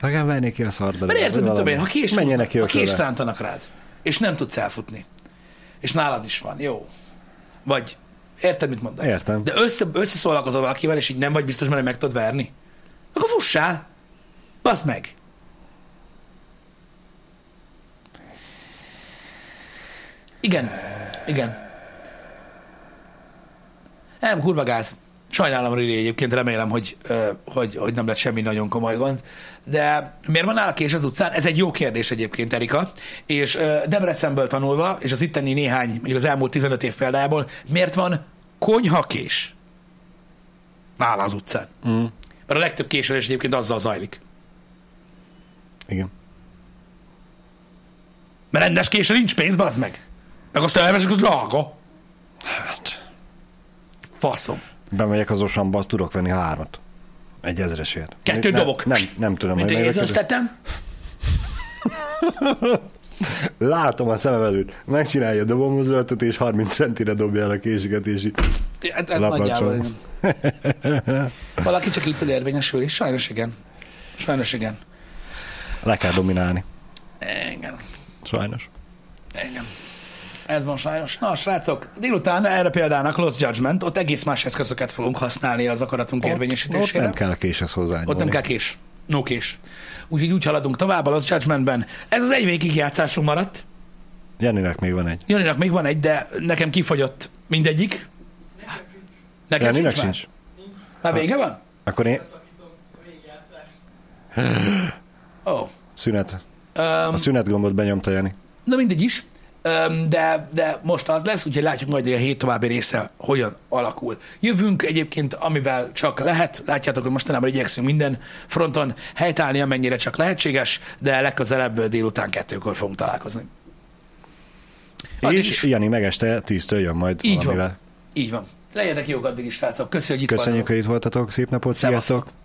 Legalább venni ki a szardat. Mert érted, mit tudom én, ha kést, Menjenek ki ha kést ökölbe. rántanak rád, és nem tudsz elfutni, és nálad is van, jó. Vagy, érted, mit mondok? Értem. De össze, összeszólalkozol valakivel, és így nem vagy biztos, mert meg tudod verni. Akkor fussál. Baszd meg. Igen. Igen. Nem, kurva gáz. Sajnálom, Riri, egyébként remélem, hogy, hogy, hogy nem lett semmi nagyon komoly gond. De miért van állkés az utcán? Ez egy jó kérdés egyébként, Erika. És Debrecenből tanulva, és az itteni néhány, mondjuk az elmúlt 15 év példájából, miért van konyhakés nála az utcán? Mm. Mert a legtöbb késelés egyébként azzal zajlik. Igen. Mert rendes késre nincs pénz, bazd meg. Meg azt elvesek, az drága. Hát, Faszom. Bemegyek az osamba, tudok venni hármat. Egy ezresért. Kettőt nem, dobok. Nem, nem tudom, Mint hogy tettem. (laughs) Látom a szemem előtt. Megcsinálja a dobomozolatot, és 30 centire dobja el a késeket, és így Hát, hát nagyjából. (laughs) Valaki csak így tud érvényesülni. Sajnos igen. Sajnos igen. le kell dominálni. Igen. Sajnos. Igen. Ez van sajnos. Na, srácok, délután erre példának Lost Judgment, ott egész más eszközöket fogunk használni az akaratunk Ott, ott érvényesítésére. nem kell késhez hozzá. Ott nem kell kés. No kés. Úgyhogy úgy haladunk tovább a Lost Judgmentben. Ez az egy végig játszásunk maradt. Janinek még van egy. Janinak még van egy, de nekem kifogyott mindegyik. Nekem sincs. Nekem Janinek sincs, sincs. Már. vége van? Akkor én. Ó. Oh. szünet. Um, A szünet gombot benyomta Jani. Na mindegy is, de, de most az lesz, úgyhogy látjuk majd, hogy a hét további része hogyan alakul. Jövünk egyébként, amivel csak lehet, látjátok, hogy mostanában igyekszünk minden fronton helytállni, amennyire csak lehetséges, de legközelebb délután kettőkor fogunk találkozni. Addig És is. Jani meg este 10-től jön majd Így valamivel. van. Így van. Legyetek jók addig is, srácok. Köszönjük, hogy itt Köszönjük, hogy itt voltatok. Szép napot. Szevasztok. Sziasztok.